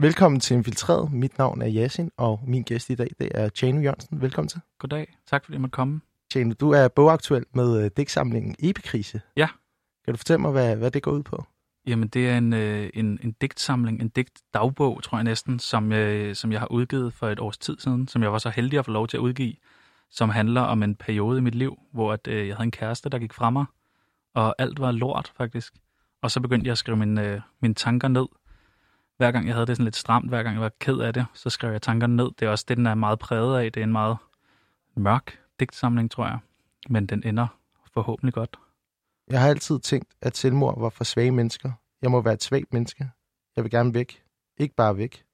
Velkommen til Infiltreret. Mit navn er Yasin, og min gæst i dag det er Jane Jørgensen. Velkommen til. Goddag. Tak fordi jeg måtte komme. Jane, du er bogaktuel med øh, digtsamlingen Epikrise. Ja. Kan du fortælle mig, hvad, hvad det går ud på? Jamen, det er en, øh, en, en digtsamling, en digtdagbog, tror jeg næsten, som, øh, som jeg har udgivet for et års tid siden, som jeg var så heldig at få lov til at udgive, som handler om en periode i mit liv, hvor at, øh, jeg havde en kæreste, der gik fra mig, og alt var lort, faktisk. Og så begyndte jeg at skrive mine, øh, mine tanker ned. Hver gang jeg havde det sådan lidt stramt, hver gang jeg var ked af det, så skrev jeg tankerne ned. Det er også det, den er meget præget af. Det er en meget mørk digtsamling, tror jeg. Men den ender forhåbentlig godt. Jeg har altid tænkt, at selvmord var for svage mennesker. Jeg må være et svagt menneske. Jeg vil gerne væk. Ikke bare væk.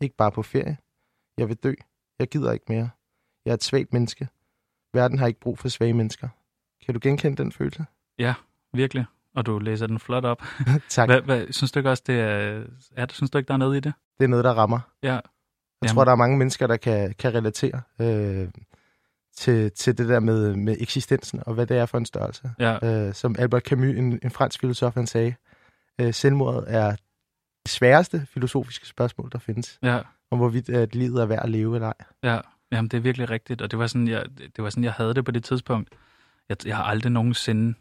Ikke bare på ferie. Jeg vil dø. Jeg gider ikke mere. Jeg er et svagt menneske. Verden har ikke brug for svage mennesker. Kan du genkende den følelse? Ja, virkelig. Og du læser den flot op. tak. Hvad, hvad, synes du ikke også, det er, er det, synes du ikke, der er noget i det? Det er noget, der rammer. Ja. Jeg Jamen. tror, der er mange mennesker, der kan, kan relatere øh, til, til det der med, med eksistensen, og hvad det er for en størrelse. Ja, Øh, som Albert Camus, en, en fransk filosof, han sagde, øh, selvmordet er det sværeste filosofiske spørgsmål, der findes, ja, om hvorvidt at livet er værd at leve eller ej. ja. Jamen, det er virkelig rigtigt, og det var sådan, jeg, det var sådan, jeg havde det på det tidspunkt. Jeg, jeg har aldrig nogensinde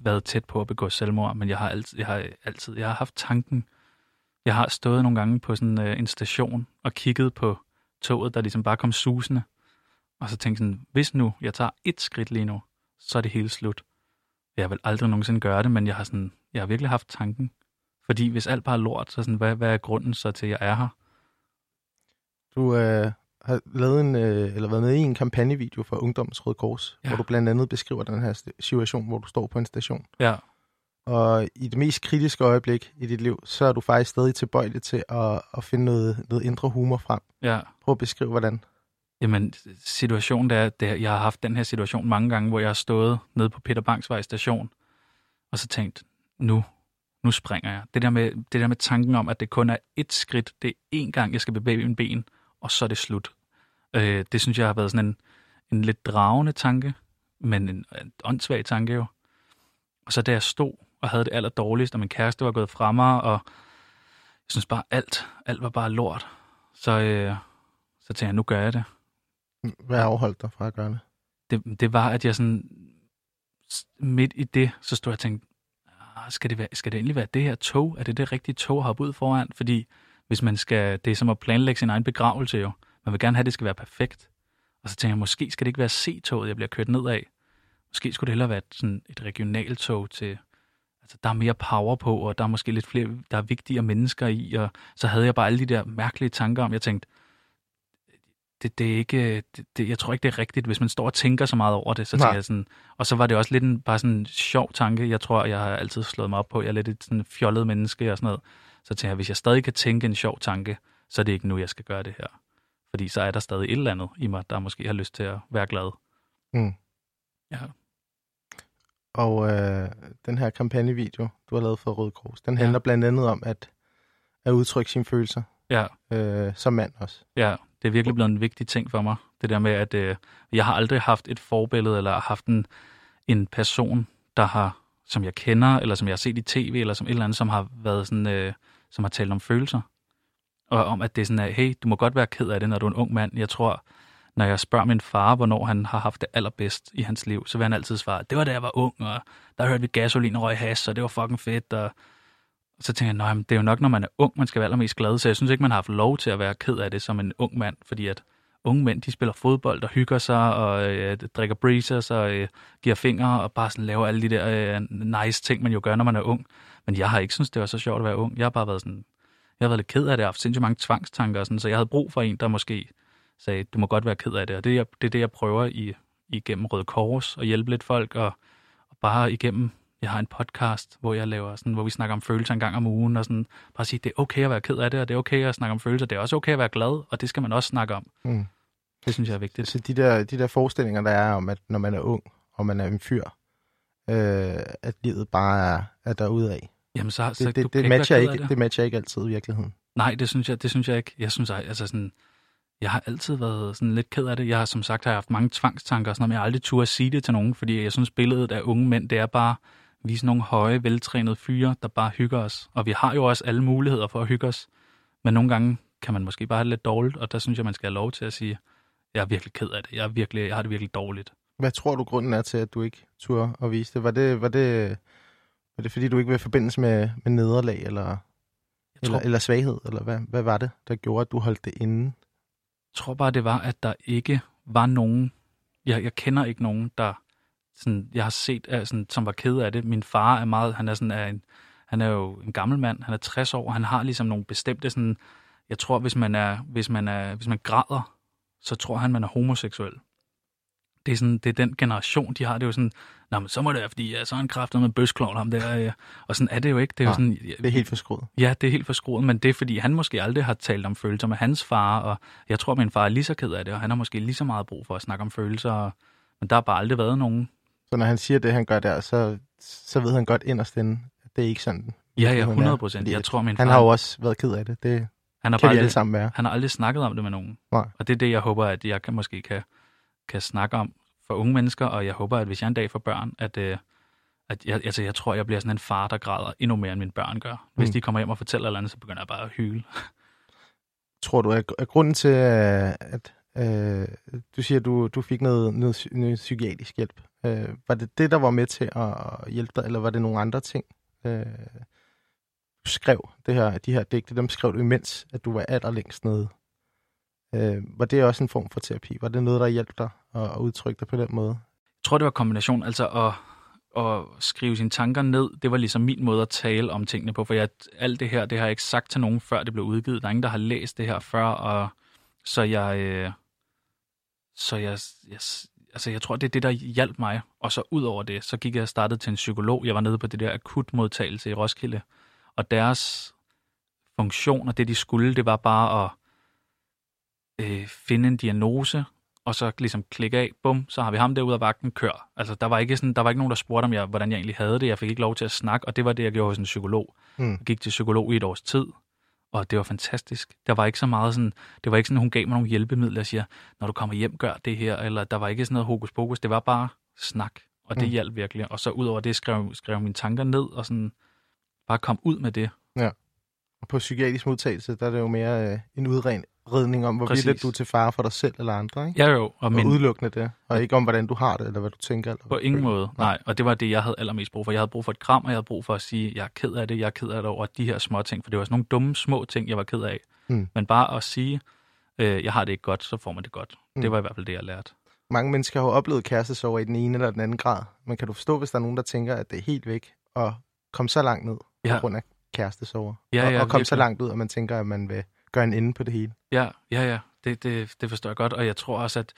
været tæt på at begå selvmord, men jeg har altid, jeg har altid, jeg har haft tanken. Jeg har stået nogle gange på sådan øh, en station og kigget på toget, der ligesom bare kom susende. Og så tænkte sådan, hvis nu jeg tager et skridt lige nu, så er det hele slut. Jeg vil aldrig nogensinde gøre det, men jeg har, sådan, jeg har virkelig haft tanken. Fordi hvis alt bare er lort, så sådan, hvad, hvad er grunden så til, at jeg er her? Du øh, har lavet en, øh, eller været med i en kampagnevideo for Ungdommens Røde Kors, Ja. hvor du blandt andet beskriver den her situation, hvor du står på en station. Ja, Og i det mest kritiske øjeblik i dit liv, så er du faktisk stadig tilbøjelig til at, at finde noget, noget indre humor frem. ja. Prøv at beskrive, hvordan. Jamen, situationen der, der, jeg har haft den her situation mange gange, hvor jeg har stået nede på Peter Bangsvej station, og så tænkt, nu, nu springer jeg. Det der, med, det der med tanken om, at det kun er et skridt, det er én gang, jeg skal bevæge mine ben, og så er det slut. Øh, det synes jeg har været sådan en, en lidt dragende tanke, men en, en åndssvag tanke jo. Og så da jeg stod og havde det aller dårligst, og min kæreste var gået fra mig, og jeg synes bare, alt, alt var bare lort. Så, øh, så tænkte jeg, nu gør jeg det Hvad afholdt dig fra at gøre det? det, det var, at jeg sådan midt i det, så stod jeg og tænkte, "Ah, skal det, være, skal det egentlig være det her tog? Er det det rigtige tog at hoppe ud foran? Fordi hvis man skal, det er som at planlægge sin egen begravelse jo. Man vil gerne have, at det skal være perfekt. Og så tænkte jeg, måske skal det ikke være C-toget, jeg bliver kørt ned af. Måske skulle det hellere være et, sådan et regionaltog til, altså der er mere power på, og der er måske lidt flere, der er vigtigere mennesker i, og så havde jeg bare alle de der mærkelige tanker om, jeg tænkte, det, det er ikke, det, det, jeg tror ikke, det er rigtigt, hvis man står og tænker så meget over det, så tænker jeg sådan, og så var det også lidt en, bare sådan en sjov tanke, jeg tror, jeg har altid slået mig op på, jeg er lidt et sådan fjollet menneske og sådan noget, så tænker jeg, hvis jeg stadig kan tænke en sjov tanke, så er det ikke nu, jeg skal gøre det her. Fordi så er der stadig et eller andet i mig, der måske har lyst til at være glad. Mm. Ja. Og øh, den her kampagnevideo, du har lavet for Røde Kors, den Ja. handler blandt andet om at, at udtrykke sine følelser Ja, øh, som mand også. Ja, det er virkelig blevet en vigtig ting for mig. Det der med, at øh, jeg har aldrig haft et forbillede, eller haft en, en person, der har, som jeg kender, eller som jeg har set i tv, eller som et eller andet, som har været sådan, øh, som har talt om følelser. Og om, at det er sådan, at hey, du må godt være ked af det, når du er en ung mand. Jeg tror, når jeg spørger min far, hvornår han har haft det allerbedst i hans liv, så vil han altid svare, det var da jeg var ung, og der hørte vi gasolin og røg has, og det var fucking fedt, og så tænker jeg, nej, men det er jo nok, når man er ung, man skal være allermest glad. Så jeg synes ikke, man har haft lov til at være ked af det som en ung mand, fordi at unge mænd, de spiller fodbold og hygger sig og øh, drikker breezers og øh, giver fingre og bare sådan laver alle de der øh, nice ting, man jo gør, når man er ung. Men jeg har ikke synes det var så sjovt at være ung. Jeg har bare været sådan, jeg har været lidt ked af det, har haft sindssygt mange tvangstanker og sådan, så jeg havde brug for en, der måske sagde, du må godt være ked af det. Og det er, det, er det, jeg prøver i, igennem Røde Kors og hjælpe lidt folk og, og bare igennem jeg har en podcast, hvor jeg laver sådan, hvor vi snakker om følelser en gang om ugen, og sådan, bare sige, det er okay at være ked af det, og det er okay at snakke om følelser, det er også okay at være glad, og det skal man også snakke om. Mm. Det synes jeg er vigtigt. Så de der, de der forestillinger, der er om, at når man er ung, og man er en fyr, øh, at livet bare er, er derudad. Jamen så, så Det, du det, det, matcher ikke, det. det matcher ikke altid i virkeligheden. Nej, det synes jeg, det synes jeg ikke. Jeg synes altså sådan, jeg har altid været sådan lidt ked af det. Jeg har som sagt har jeg haft mange tvangstanker og sådan noget, men jeg har aldrig turde at sige det til nogen, fordi jeg synes billedet af unge mænd, det er bare vi sådan nogle høje, veltrænede fyre, der bare hygger os. Og vi har jo også alle muligheder for at hygge os. Men nogle gange kan man måske bare have det lidt dårligt, og der synes jeg, man skal have lov til at sige, jeg er virkelig ked af det. Jeg, er virkelig, jeg har det virkelig dårligt. Hvad tror du grunden er til, at du ikke turde at vise det? Var det, var det, var det fordi, du ikke vil forbindes med, med nederlag eller, Jeg eller, tror, eller svaghed? Eller hvad, hvad var det, der gjorde, at du holdt det inde? tror bare, det var, at der ikke var nogen, jeg, jeg kender ikke nogen, der sådan, jeg har set, er sådan, som var ked af det. Min far er meget, han er sådan, er en, han er jo en gammel mand, han er 60 år, han har ligesom nogle bestemte sådan, jeg tror, hvis man er, hvis man er, hvis man græder, så tror han, man er homoseksuel. Det er, sådan, det er den generation, de har. Det er jo sådan, Nå, men så må det være, fordi ja, så er han kræftet med bøsklovn ham der. Ja. Og sådan er det jo ikke. Det er jo sådan, Det er helt forskruet. Ja, det er helt forskruet, men det er fordi, han måske aldrig har talt om følelser med hans far, og jeg tror, min far er lige så ked af det, og han har måske lige så meget brug for at snakke om følelser, og, men der har bare aldrig været nogen. Så når han siger det, han gør der, så, så ved han godt inderst inde, at det er ikke sådan. Ja, ja, virkeligheden er. 100 procent. Jeg tror, min far, Han har jo også været ked af det. Det han har bare aldrig, sammen være. han har aldrig snakket om det med nogen. Nej. Og det er det, jeg håber, at jeg kan, måske kan, kan snakke om for unge mennesker, og jeg håber, at hvis jeg en dag får børn, at, øh, at jeg, altså, jeg tror, jeg bliver sådan en far, der græder endnu mere, end mine børn gør. Hvis Mm. de kommer hjem og fortæller eller andet, så begynder jeg bare at hyle. Tror du, at, at grunden til, øh, at øh, du siger, at du, du fik noget, noget, noget psykiatrisk hjælp, øh, var det det, der var med til at hjælpe dig, eller var det nogle andre ting? Øh, du skrev det her, de her digte, dem skrev du imens, at du var allerlængst nede. Øh, var det også en form for terapi? Var det noget, der hjalp dig at, at udtrykke dig på den måde? Jeg tror, det var kombination, altså at, at skrive sine tanker ned, det var ligesom min måde at tale om tingene på, for jeg, alt det her, det har jeg ikke sagt til nogen, før det blev udgivet. Der er ingen, der har læst det her før, og så jeg, øh, så jeg, jeg, altså jeg tror, det er det, der hjalp mig. Og så ud over det, så gik jeg og startede til en psykolog. Jeg var nede på det der akutmodtagelse i Roskilde, og deres funktion og det, de skulle, det var bare at øh, finde en diagnose, og så ligesom klikke af, bum, så har vi ham der ud af vagten, kør. Altså, der var ikke, sådan, der var ikke nogen, der spurgte, om jeg, hvordan jeg egentlig havde det. Jeg fik ikke lov til at snakke, og det var det, jeg gjorde hos en psykolog. Mm. Jeg gik til psykolog i et års tid, og det var fantastisk. Der var ikke så meget sådan, det var ikke sådan, hun gav mig nogle hjælpemidler og siger, når du kommer hjem, gør det her, eller der var ikke sådan noget hokus pokus, det var bare snak, og det Mm. hjalp virkelig. Og så ud over det skrev, skrev mine tanker ned, og sådan bare kom ud med det. Og på psykiatrisk modtagelse, der er det jo mere øh, en udredning om, hvorvidt Præcis. du er til fare for dig selv eller andre, ikke? Ja jo, og Og min, udelukkende det, og ikke om, hvordan du har det, eller hvad du tænker. Eller På ingen måde, nej. Og det var det, jeg havde allermest brug for. Jeg havde brug for et kram, og jeg havde brug for at sige, jeg er ked af det, jeg er ked af det over de her små ting. For det var sådan nogle dumme små ting, jeg var ked af. Mm. Men bare at sige, øh, jeg har det ikke godt, så får man det godt. Mm. Det var i hvert fald det, jeg lærte. Mange mennesker har jo oplevet kærestesorger i den ene eller den anden grad. Men kan du forstå, hvis der er nogen, der tænker, at det er helt væk, og komme så langt ned Ja. på grund af kærestesorger? Ja, og, ja, og komme så langt ud, at man tænker, at man vil gør en ende på det hele. Ja, ja, ja. Det, det, det forstår jeg godt. Og jeg tror også, at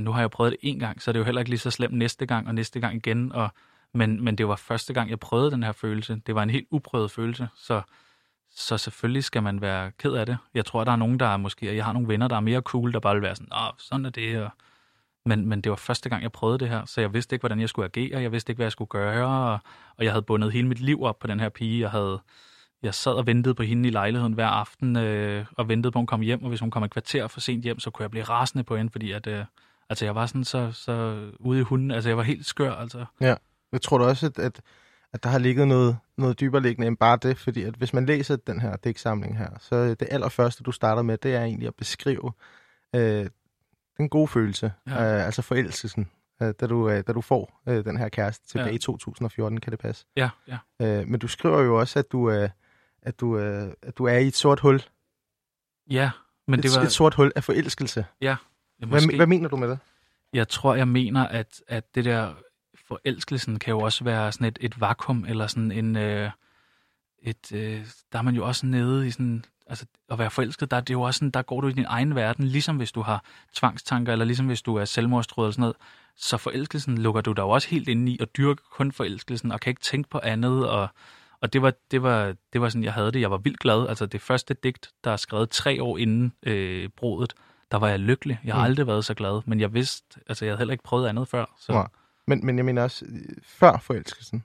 nu har jeg prøvet det en gang, så det er jo heller ikke lige så slemt næste gang og næste gang igen. Og, men, men det var første gang, jeg prøvede den her følelse. Det var en helt uprøvet følelse. Så, så selvfølgelig skal man være ked af det. Jeg tror, der er nogen, der er måske... Jeg har nogle venner, der er mere cool, der bare vil være sådan, Åh, sådan er det. Og, men, men det var første gang, jeg prøvede det her, så jeg vidste ikke, hvordan jeg skulle agere. Jeg vidste ikke, hvad jeg skulle gøre. Og, og jeg havde bundet hele mit liv op på den her pige. Jeg havde jeg sad og ventede på hende i lejligheden hver aften, øh, og ventede på, at hun kom hjem, og hvis hun kom et kvarter for sent hjem, så kunne jeg blive rasende på hende, fordi at, øh, altså, jeg var sådan så, så ude i hunden, altså jeg var helt skør, altså. Jeg tror da også, at, at, at der har ligget noget, noget dybere liggende end bare det, fordi at hvis man læser den her digtsamling her, så det allerførste, du starter med, det er egentlig at beskrive øh, den gode følelse, Ja. ja. øh, altså forelskelsen, øh, da, du, øh, da du får øh, den her kæreste tilbage Ja. i 2014, kan det passe? Ja, ja. Øh, men du skriver jo også, at du, øh, at du, øh, at du er i et sort hul. Ja, men et, det var, et sort hul af forelskelse. ja, Hvad, måske, hvad mener du med det? jeg tror, jeg mener, at, at det der forelskelsen kan jo også være sådan et, et vakuum, eller sådan en, øh, et, øh, der er man jo også nede i sådan, altså at være forelsket, der, er det er jo også sådan, der går du i din egen verden, ligesom hvis du har tvangstanker, eller ligesom hvis du er selvmordstruet eller sådan noget, så forelskelsen lukker du dig jo også helt ind i, og dyrker kun forelskelsen, og kan ikke tænke på andet, og, og det var, det, var, det var sådan, jeg havde det. Jeg var vildt glad. Altså det første digt, der er skrevet tre år inden øh, brudet, der var jeg lykkelig. Jeg har Mm. aldrig været så glad, men jeg vidste, altså jeg havde heller ikke prøvet andet før. Så, Nej. Men, men jeg mener også, øh, før forelskelsen.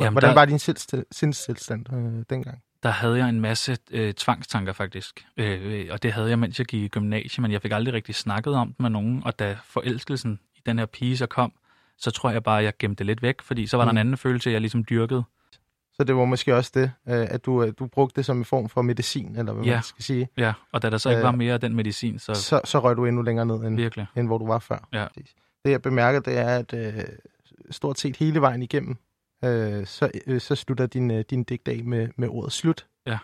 Jamen, Hvordan der- var din sindstil- sindstilstand øh, dengang? der havde jeg en masse øh, tvangstanker faktisk. Øh, øh, og det havde jeg, mens jeg gik i gymnasiet, men jeg fik aldrig rigtig snakket om det med nogen. Og da forelskelsen i den her pige så kom, så tror jeg bare, jeg gemte det lidt væk, fordi så var der Mm. en anden følelse, jeg ligesom dyrkede. Så det var måske også det, øh, at du, øh, du brugte det som en form for medicin, eller hvad Ja. man skal sige. Ja, og da der så ikke Øh, var mere af den medicin, så Så, så røg du endnu længere ned, end, virkelig. end hvor du var før. Ja. Det jeg bemærker, det er, at øh, stort set hele vejen igennem, øh, så, øh, så slutter din, øh, din digt af med, med ordet slut. Ja.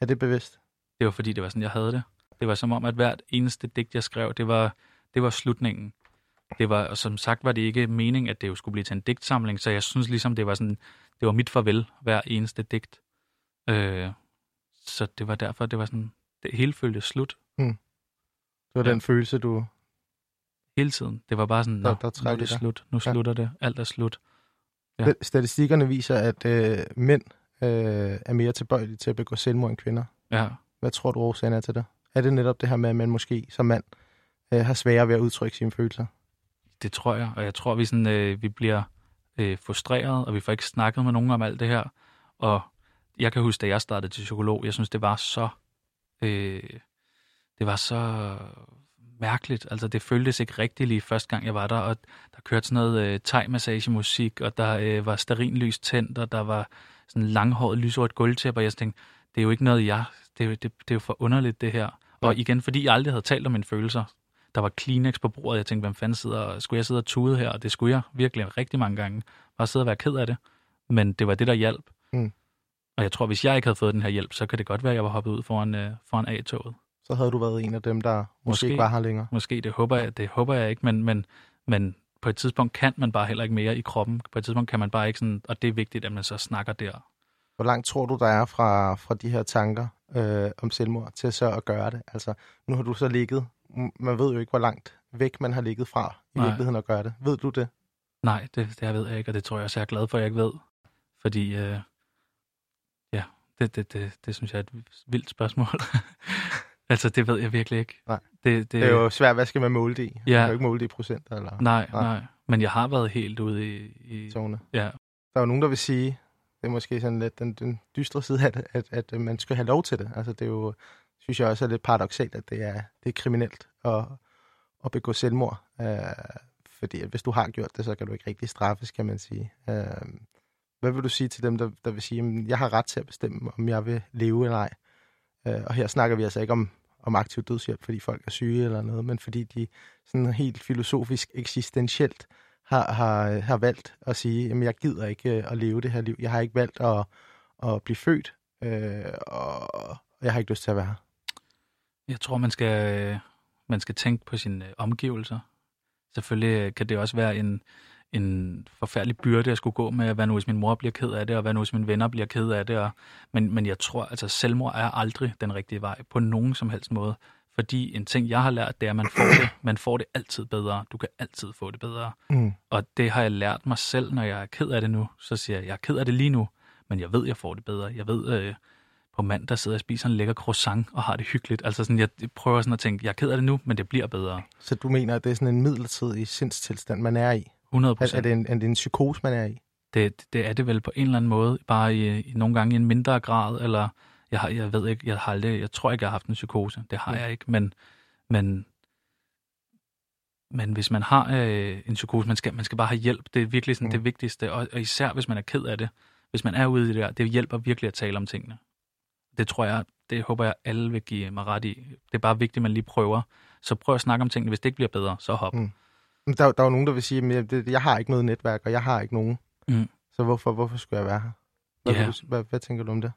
Er det bevidst? Det var fordi, det var sådan, jeg havde det. Det var som om, at hvert eneste digt, jeg skrev, det var, det var slutningen. Det var, og som sagt var det ikke meningen, at det jo skulle blive til en digtsamling, så jeg synes ligesom, det var sådan, det var mit farvel, hver eneste digt. Øh, så det var derfor, det var sådan, det hele føltes slut Det var Ja. den følelse, du... hele tiden. Det var bare sådan, Der- der nu er det dig. slut, nu Ja. slutter det, alt er slut. Ja. Statistikkerne viser, at øh, mænd øh, er mere tilbøjelige til at begå selvmord end kvinder. Ja, Hvad tror du, årsagen er til det? Er det netop det her med, at man måske som mand øh, har sværere ved at udtrykke sine følelser? Det tror jeg, og jeg tror, vi, sådan, øh, vi bliver øh, frustreret, og vi får ikke snakket med nogen om alt det her. Og jeg kan huske, da jeg startede til psykolog, jeg synes, det var så... Øh, det var så mærkeligt. Altså, det føltes ikke rigtigt lige første gang, jeg var der, og der kørte sådan noget øh, thai-massagemusik, og der øh, var sterinlys tændt, og der var sådan langhåret lysrødt gulvtæppe, og jeg tænkte, det er jo ikke noget, jeg... Det det, det er jo for underligt, det her. Og igen, fordi jeg aldrig havde talt om mine følelser, der var Kleenex på bordet. Jeg tænkte, hvem fanden sidder, skulle jeg sidde og tude her? Og det skulle jeg virkelig rigtig mange gange. Bare sidde og være ked af det. Men det var det, der hjalp. Mm. Og jeg tror, hvis jeg ikke havde fået den her hjælp, så kan det godt være, at jeg var hoppet ud foran, øh, foran A-toget. Så havde du været en af dem, der måske, Måske. ikke var her længere. Måske, det håber jeg, det håber jeg ikke, men, men, men på et tidspunkt kan man bare heller ikke mere i kroppen. På et tidspunkt kan man bare ikke sådan, og det er vigtigt, at man så snakker der. Hvor langt tror du, der er fra, fra de her tanker øh, om selvmord til så at gøre det? Altså, nu har du så ligget, man ved jo ikke, hvor langt væk man har ligget fra i Nej. virkeligheden at gøre det. Ved du det? Nej, det, det jeg ved jeg ikke, og det tror jeg også, jeg er glad for, at jeg ikke ved. Fordi, øh, ja, det, det, det, det synes jeg er et vildt spørgsmål. altså, det ved jeg virkelig ikke. Nej. Det, det, Det er jo svært, hvad skal man måle det i? Man Ja. kan jo ikke måle det i procenter eller Nej, Nej. nej. Men jeg har været helt ude i... i zone. ja, Der er jo nogen, der vil sige, det er måske sådan lidt den, den dystre side af det, at, at man skal have lov til det. Altså, det er jo, synes jeg også er lidt paradoxalt, at det er, det er kriminelt at, at begå selvmord. Øh, fordi at hvis du har gjort det, så kan du ikke rigtig straffes, kan man sige. Øh, hvad vil du sige til dem, der, der vil sige, at jeg har ret til at bestemme, om jeg vil leve eller ej? Øh, og her snakker vi altså ikke om, om aktiv dødshjælp, fordi folk er syge eller noget, men fordi de sådan helt filosofisk eksistentielt har, har, har valgt at sige, at jeg gider ikke øh, at leve det her liv. Jeg har ikke valgt at, at blive født, øh, og jeg har ikke lyst til at være her jeg tror, man skal, øh, man skal tænke på sine øh, omgivelser. Selvfølgelig øh, kan det også være en, en forfærdelig byrde at skulle gå med, hvad nu hvis min mor bliver ked af det, og hvad nu hvis mine venner bliver ked af det. Og, men, men jeg tror, altså selvmord er aldrig den rigtige vej, på nogen som helst måde. Fordi en ting, jeg har lært, det er, at man får det, man får det altid bedre. Du kan altid få det bedre. Mm. Og det har jeg lært mig selv, når jeg er ked af det nu. Så siger jeg, jeg er ked af det lige nu, men jeg ved, jeg får det bedre. Jeg ved, øh, på mandag sidder jeg og spiser en lækker croissant og har det hyggeligt. Altså sådan, jeg prøver sådan at tænke, jeg er ked af det nu, men det bliver bedre. Så du mener, at det er sådan en midlertidig sindstilstand, man er i? 100 Er, er, procent. det en, er det en psykose, man er i? Det, det er det vel på en eller anden måde, bare i, i nogle gange i en mindre grad, eller jeg, har, jeg ved ikke, jeg, har aldrig, jeg tror ikke, jeg har haft en psykose. Det har Mm. jeg ikke, men, men, men hvis man har øh, en psykose, man skal, man skal bare have hjælp. Det er virkelig sådan Mm. det vigtigste, og, og især hvis man er ked af det. Hvis man er ude i det der, det hjælper virkelig at tale om tingene. Det tror jeg, det håber jeg, alle vil give mig ret i. Det er bare vigtigt, at man lige prøver. Så prøv at snakke om tingene. Hvis det ikke bliver bedre, så hop. Mm. Der, der er jo nogen, der vil sige, at jeg, har ikke noget netværk, og jeg har ikke nogen. Mm. Så hvorfor, hvorfor skulle jeg være her? Hvad, vil du, hvad, hvad tænker du om det?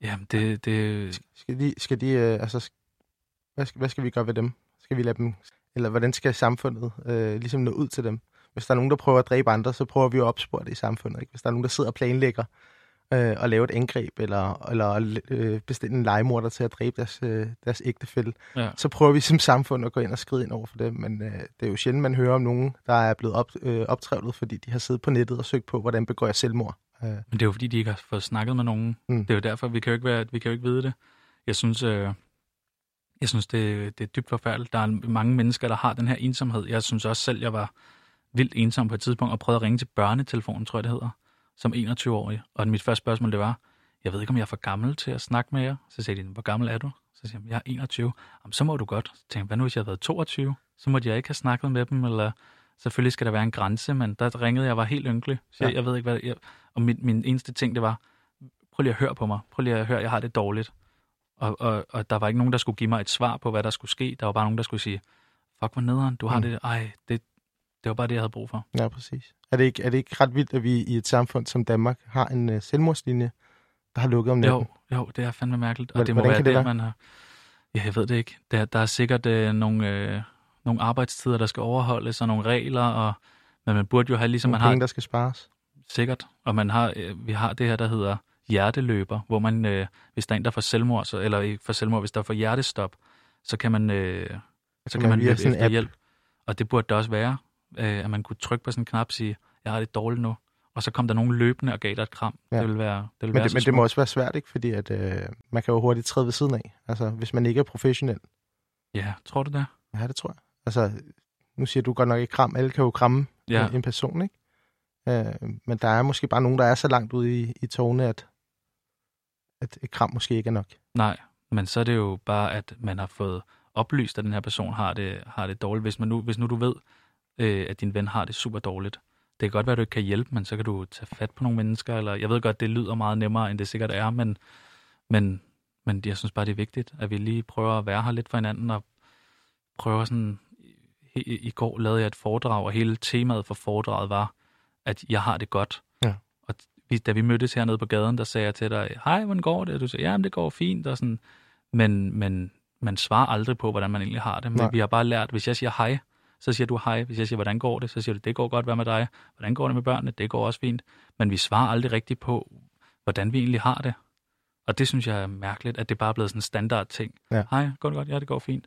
Jamen, det, det, Skal de, skal de øh, altså, hvad skal, hvad skal vi gøre ved dem? Skal vi lade dem, eller hvordan skal samfundet øh, ligesom nå ud til dem? Hvis der er nogen, der prøver at dræbe andre, så prøver vi at opspore det i samfundet. Ikke? Hvis der er nogen, der sidder og planlægger øh, og laver et angreb, eller, eller øh, bestille en legemorder til at dræbe deres, øh, deres ægtefælde, ja. så prøver vi som samfund at gå ind og skride ind over for det. Men øh, det er jo sjældent, man hører om nogen, der er blevet op, øh, optrævlet, fordi de har siddet på nettet og søgt på, hvordan begår jeg selvmord. Øh, Men det er jo fordi, de ikke har fået snakket med nogen. Mm. Det er jo derfor, vi kan jo ikke, være, vi kan jo ikke vide det. Jeg synes, øh, jeg synes det, det er dybt forfærdeligt. Der er mange mennesker, der har den her ensomhed. Jeg synes også selv, jeg var vildt ensom på et tidspunkt og prøvede at ringe til børnetelefonen, tror jeg det hedder, som 21-årig. Og mit første spørgsmål, det var, jeg ved ikke, om jeg er for gammel til at snakke med jer. Så sagde de, hvor gammel er du? Så siger jeg, jeg er 21. Jamen, så må du godt. Så tænkte jeg, hvad nu hvis jeg havde været 22? Så måtte jeg ikke have snakket med dem, eller selvfølgelig skal der være en grænse, men der ringede jeg, jeg var helt ynkelig. Så Ja. jeg, jeg ved ikke, hvad jeg, og min, min eneste ting, det var, prøv lige at høre på mig. Prøv lige at høre, jeg har det dårligt. Og, og, og der var ikke nogen, der skulle give mig et svar på, hvad der skulle ske. Der var bare nogen, der skulle sige, fuck, hvor nederen, du har Mm. det. Ej, det, det var bare det, jeg havde brug for. Ja, præcis. Er det, ikke, er det ikke ret vildt, at vi i et samfund som Danmark har en uh, selvmordslinje, der har lukket om natten? Jo, jo, det er fandme mærkeligt. Og Hvordan- det må være det være? man har... Ja, jeg ved det ikke. Der, der er sikkert øh, nogle, øh, nogle arbejdstider, der skal overholdes, og nogle regler, og, men man burde jo have, ligesom Nogle man har penge, der skal spares. Sikkert. Og man har, øh, vi har det her, der hedder hjerteløber, hvor man, øh, hvis der er en, der får selvmord, så, eller ikke får selvmord, hvis der får hjertestop, så kan man, øh, så kan man via løbe efter hjælp. Og det burde der også være, øh, at man kunne trykke på sådan en knap og sige, jeg har det dårligt nu. Og så kom der nogen løbende og gav dig et kram. Ja. Det vil være, det vil Men, være det, men det må også være svært, ikke? Fordi at, øh, man kan jo hurtigt træde ved siden af. Altså, hvis man ikke er professionel. Ja, tror du det? Ja, det tror jeg. Altså, nu siger du godt nok ikke kram. Alle kan jo kramme Ja. ja. en person, ikke? Øh, men der er måske bare nogen, der er så langt ude i, i tårne, at, at et kram måske ikke er nok. Nej, men så er det jo bare, at man har fået oplyst, at den her person har det, har det dårligt. Hvis, man nu, hvis nu du ved, øh, at din ven har det super dårligt, det kan godt være, at du ikke kan hjælpe, men så kan du tage fat på nogle mennesker, eller jeg ved godt, det lyder meget nemmere, end det sikkert er, men, men, men jeg synes bare, det er vigtigt, at vi lige prøver at være her lidt for hinanden, og prøver sådan, i, i går lavede jeg et foredrag, og hele temaet for foredraget var, at jeg har det godt. Ja. Og vi, da vi mødtes hernede på gaden, der sagde jeg til dig, hej, hvordan går det? Og du sagde, ja, men det går fint, og sådan, men, men man svarer aldrig på, hvordan man egentlig har det. Men Nej. vi har bare lært, hvis jeg siger hej, så siger du hej. Hvis jeg siger, hvordan går det, så siger du, det går godt, hvad med dig? Hvordan går det med børnene? Det går også fint. Men vi svarer aldrig rigtigt på, hvordan vi egentlig har det. Og det synes jeg er mærkeligt, at det bare er blevet sådan en standard ting. Ja. Hej, går det godt? Ja, det går fint.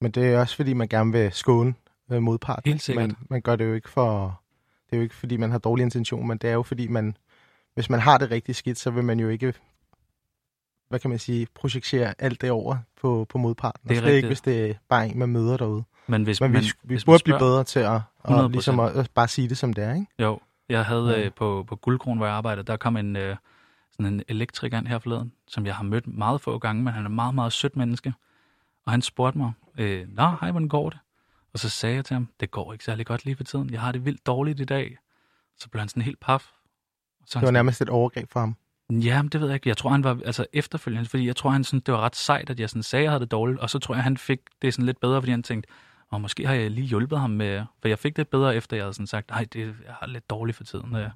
Men det er også, fordi man gerne vil skåne øh, modparten. Helt ikke? sikkert. Man, man gør det jo ikke for... Det er jo ikke, fordi man har dårlig intention, men det er jo, fordi man... Hvis man har det rigtig skidt, så vil man jo ikke hvad kan man sige, projicere alt det over på, på modparten. Det er og slet ikke, rigtigt. hvis det er bare en, man møder derude. Men hvis Men man, vi, vi hvis burde man blive bedre til at, at, 100%. ligesom at, at bare sige det, som det er, ikke? Jo, jeg havde Ja. øh, på, på Guldkron, hvor jeg arbejdede, der kom en, øh, sådan en elektriker ind her forleden, som jeg har mødt meget få gange, men han er et meget, meget sødt menneske. Og han spurgte mig, øh, Nå, hej, hvordan går det? Og så sagde jeg til ham, det går ikke særlig godt lige for tiden. Jeg har det vildt dårligt i dag. Så blev han sådan helt paf. Så Det var nærmest et overgreb for ham. Ja, men det ved jeg ikke. Jeg tror, han var altså efterfølgende, fordi jeg tror, han sådan, det var ret sejt, at jeg sådan sagde, at jeg havde det dårligt. Og så tror jeg, han fik det sådan lidt bedre, fordi han tænkte, og måske har jeg lige hjulpet ham med, for jeg fik det bedre, efter jeg havde sådan sagt, nej, det, jeg har lidt dårligt for tiden. øh."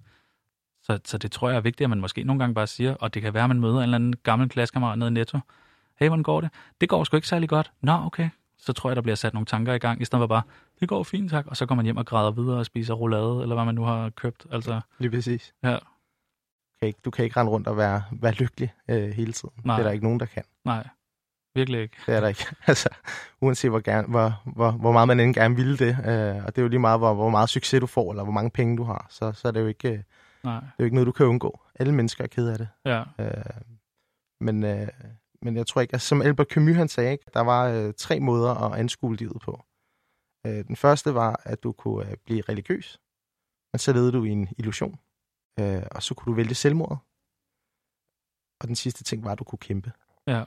Så, så det tror jeg er vigtigt, at man måske nogle gange bare siger, og det kan være, at man møder en eller anden gammel klassekammerat nede i Netto. Hey, hvordan går det? Det går sgu ikke særlig godt. Nå, okay. Så tror jeg, der bliver sat nogle tanker i gang, i stedet for bare, det går fint, tak. Og så går man hjem og græder videre og spiser roulade, eller hvad man nu har købt. Altså, Lige præcis. ja, Du kan ikke, du kan ikke rende rundt og være, være lykkelig øh, hele tiden. Nej. Det er der ikke nogen, der kan. nej. Virkelig ikke. Det er der ikke. altså, uanset hvor, gerne, hvor, hvor, hvor meget man end gerne ville det. Øh, og det er jo lige meget, hvor, hvor meget succes du får, eller hvor mange penge du har. Så, så er det jo ikke, øh, det Nej. er jo ikke noget, du kan undgå. Alle mennesker er ked af det. Ja, Øh, men, øh, men jeg tror ikke, altså, som Albert Camus han sagde, ikke, der var øh, tre måder at anskue livet på. Øh, den første var, at du kunne øh, blive religiøs, men så levede du i en illusion. Øh, og så kunne du vælge selvmordet. Og den sidste ting var, at du kunne kæmpe. Ja.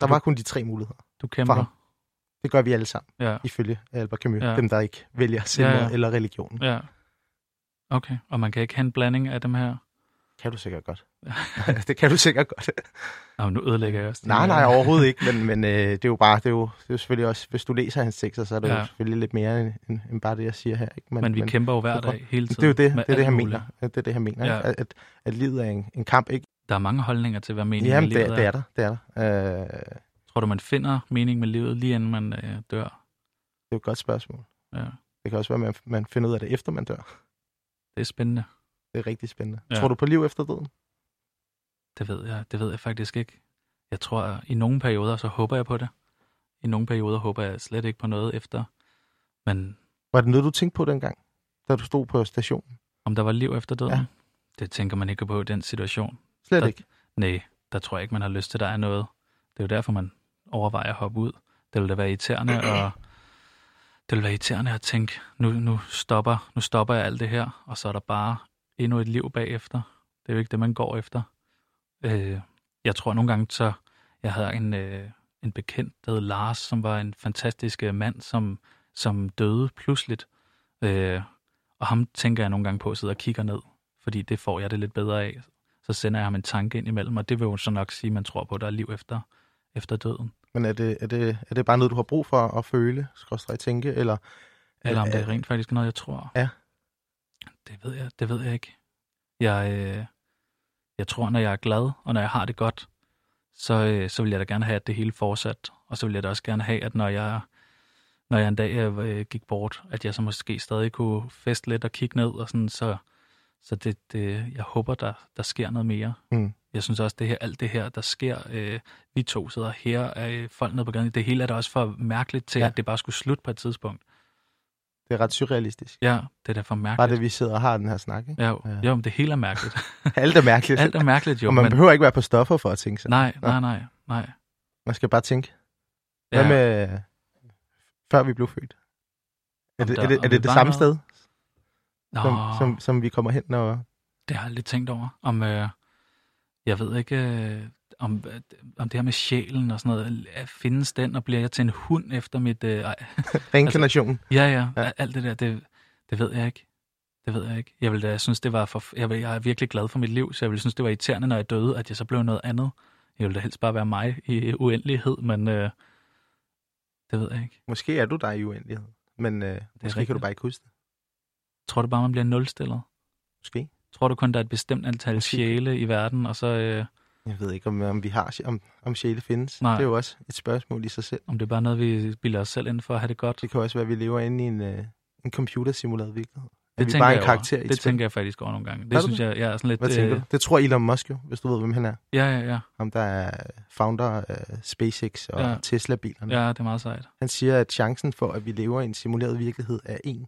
Der Du- var kun de tre muligheder. du kæmper. ham. Det gør vi alle sammen, Ja, ifølge Albert Camus. Ja. Dem, der ikke vælger selvmord Ja, ja, eller religionen. ja. Okay, og man kan ikke have en blanding af dem her? Kan du sikkert godt. det kan du sikkert godt. Nå, nu ødelægger jeg også. det Nej, nej, overhovedet ikke, men, men øh, det er jo bare, det er jo, det er jo selvfølgelig også, hvis du læser hans tekster, så er det ja. Jo selvfølgelig lidt mere end, end, end bare det, jeg siger her. Ikke? Men vi kæmper jo hver er dag, hele tiden. det er jo det, det, er det han mener. Det er det, han mener. Ja. At, at, at livet er en, en kamp, ikke? Der er mange holdninger til, hvad meningen Jamen, med det, livet det er der, det er der. Øh, det Tror du, man finder mening med livet, lige inden man øh, dør? er jo et godt spørgsmål. Ja, Det kan også være, at man, man finder ud af det, efter man dør. det er spændende. Det er rigtig spændende. Ja. Tror du på liv efter døden? Det ved jeg, det ved jeg faktisk ikke. Jeg tror, at i nogle perioder, så håber jeg på det. I nogle perioder håber jeg slet ikke på noget efter. Men Var det noget, du tænkte på dengang, da du stod på stationen? om der var liv efter døden, Ja. det tænker man ikke på i den situation. Slet Der- ikke. Nej, der tror jeg ikke, man har lyst til, der er noget. Det er jo derfor, man overvejer at hoppe ud. Det vil da være irriterende, og det vil være irriterende at tænke, nu, nu, stopper, nu stopper jeg alt det her, og så er der bare endnu et liv bagefter. Det er jo ikke det, man går efter. Øh, jeg tror nogle gange, så jeg havde en, øh, en bekendt, der hed Lars, som var en fantastisk øh, mand, som, som døde pludseligt. Øh, og ham tænker jeg nogle gange på at sidde og kigge ned, fordi det får jeg det lidt bedre af. Så sender jeg ham en tanke ind imellem, og det vil jo så nok sige, at man tror på, at der er liv efter, efter døden. Men er det, er, det, er det bare noget, du har brug for at føle, skråstrej tænke, eller... Eller om det er rent faktisk noget, jeg tror. Ja. Det ved jeg, det ved jeg ikke. Jeg, øh, jeg tror, når jeg er glad, og når jeg har det godt, så, øh, så vil jeg da gerne have, at det hele fortsat. Og så vil jeg da også gerne have, at når jeg, når jeg en dag øh, gik bort, at jeg så måske stadig kunne feste lidt og kigge ned, og sådan, så, så det, det, jeg håber, der, der sker noget mere. Mm. Jeg synes også, det her, alt det her, der sker, øh, vi to sidder her, øh, folk nede på gaden, det hele er da også for mærkeligt til, Ja. at det bare skulle slutte på et tidspunkt. Det er ret surrealistisk. Ja, det er da for mærkeligt. Bare det, vi sidder og har den her snak, ikke? Ja, jo, Ja. jo, men det hele er mærkeligt. Alt er mærkeligt. Alt er mærkeligt jo, og man men behøver ikke være på stoffer for at tænke sådan. nej, nej, nej, nej. Man skal bare tænke. Hvad Ja, med før vi blev født? Er det, der- er det, er det, det samme noget? sted, Nå, som, som, som vi kommer hen, når... det har jeg aldrig tænkt over. Om, øh, jeg ved ikke, øh, om, øh, om det her med sjælen og sådan noget, øh, findes den, og bliver jeg til en hund efter mit... Øh, ej, Reinkarnationen. ja, ja, Ja. alt det der, det, det ved jeg ikke. Det ved jeg ikke. Jeg vil da jeg synes, det var for... Jeg, jeg er virkelig glad for mit liv, så jeg ville synes, det var irriterende, når jeg døde, at jeg så blev noget andet. Jeg ville da helst bare være mig i uendelighed, men øh, det ved jeg ikke. Måske er du der i uendelighed, men øh, måske kan du rigtigt. bare ikke huske det. Tror du bare, man bliver nulstillet? Måske. Tror du kun, der er et bestemt antal Måske. sjæle i verden, og så øh, Jeg ved ikke, om, om vi har, om, om sjæle findes. Nej. Det er jo også et spørgsmål i sig selv. om det er bare noget, vi bilder os selv ind for at have det godt? Det kan også være, at vi lever inde i en, øh, en computersimuleret virkelighed. Det vi tænker bare jeg en karakter et Det tænker jeg faktisk over nogle gange. Det du synes jeg, jeg er sådan lidt... Hvad tænker øh, du? Det tror Elon Musk jo, hvis du ved, hvem han er. Ja, ja, ja. Ham, der er founder af SpaceX og Ja. Tesla-bilerne. Ja, det er meget sejt. Han siger, at chancen for, at vi lever i en simuleret virkelighed, er en.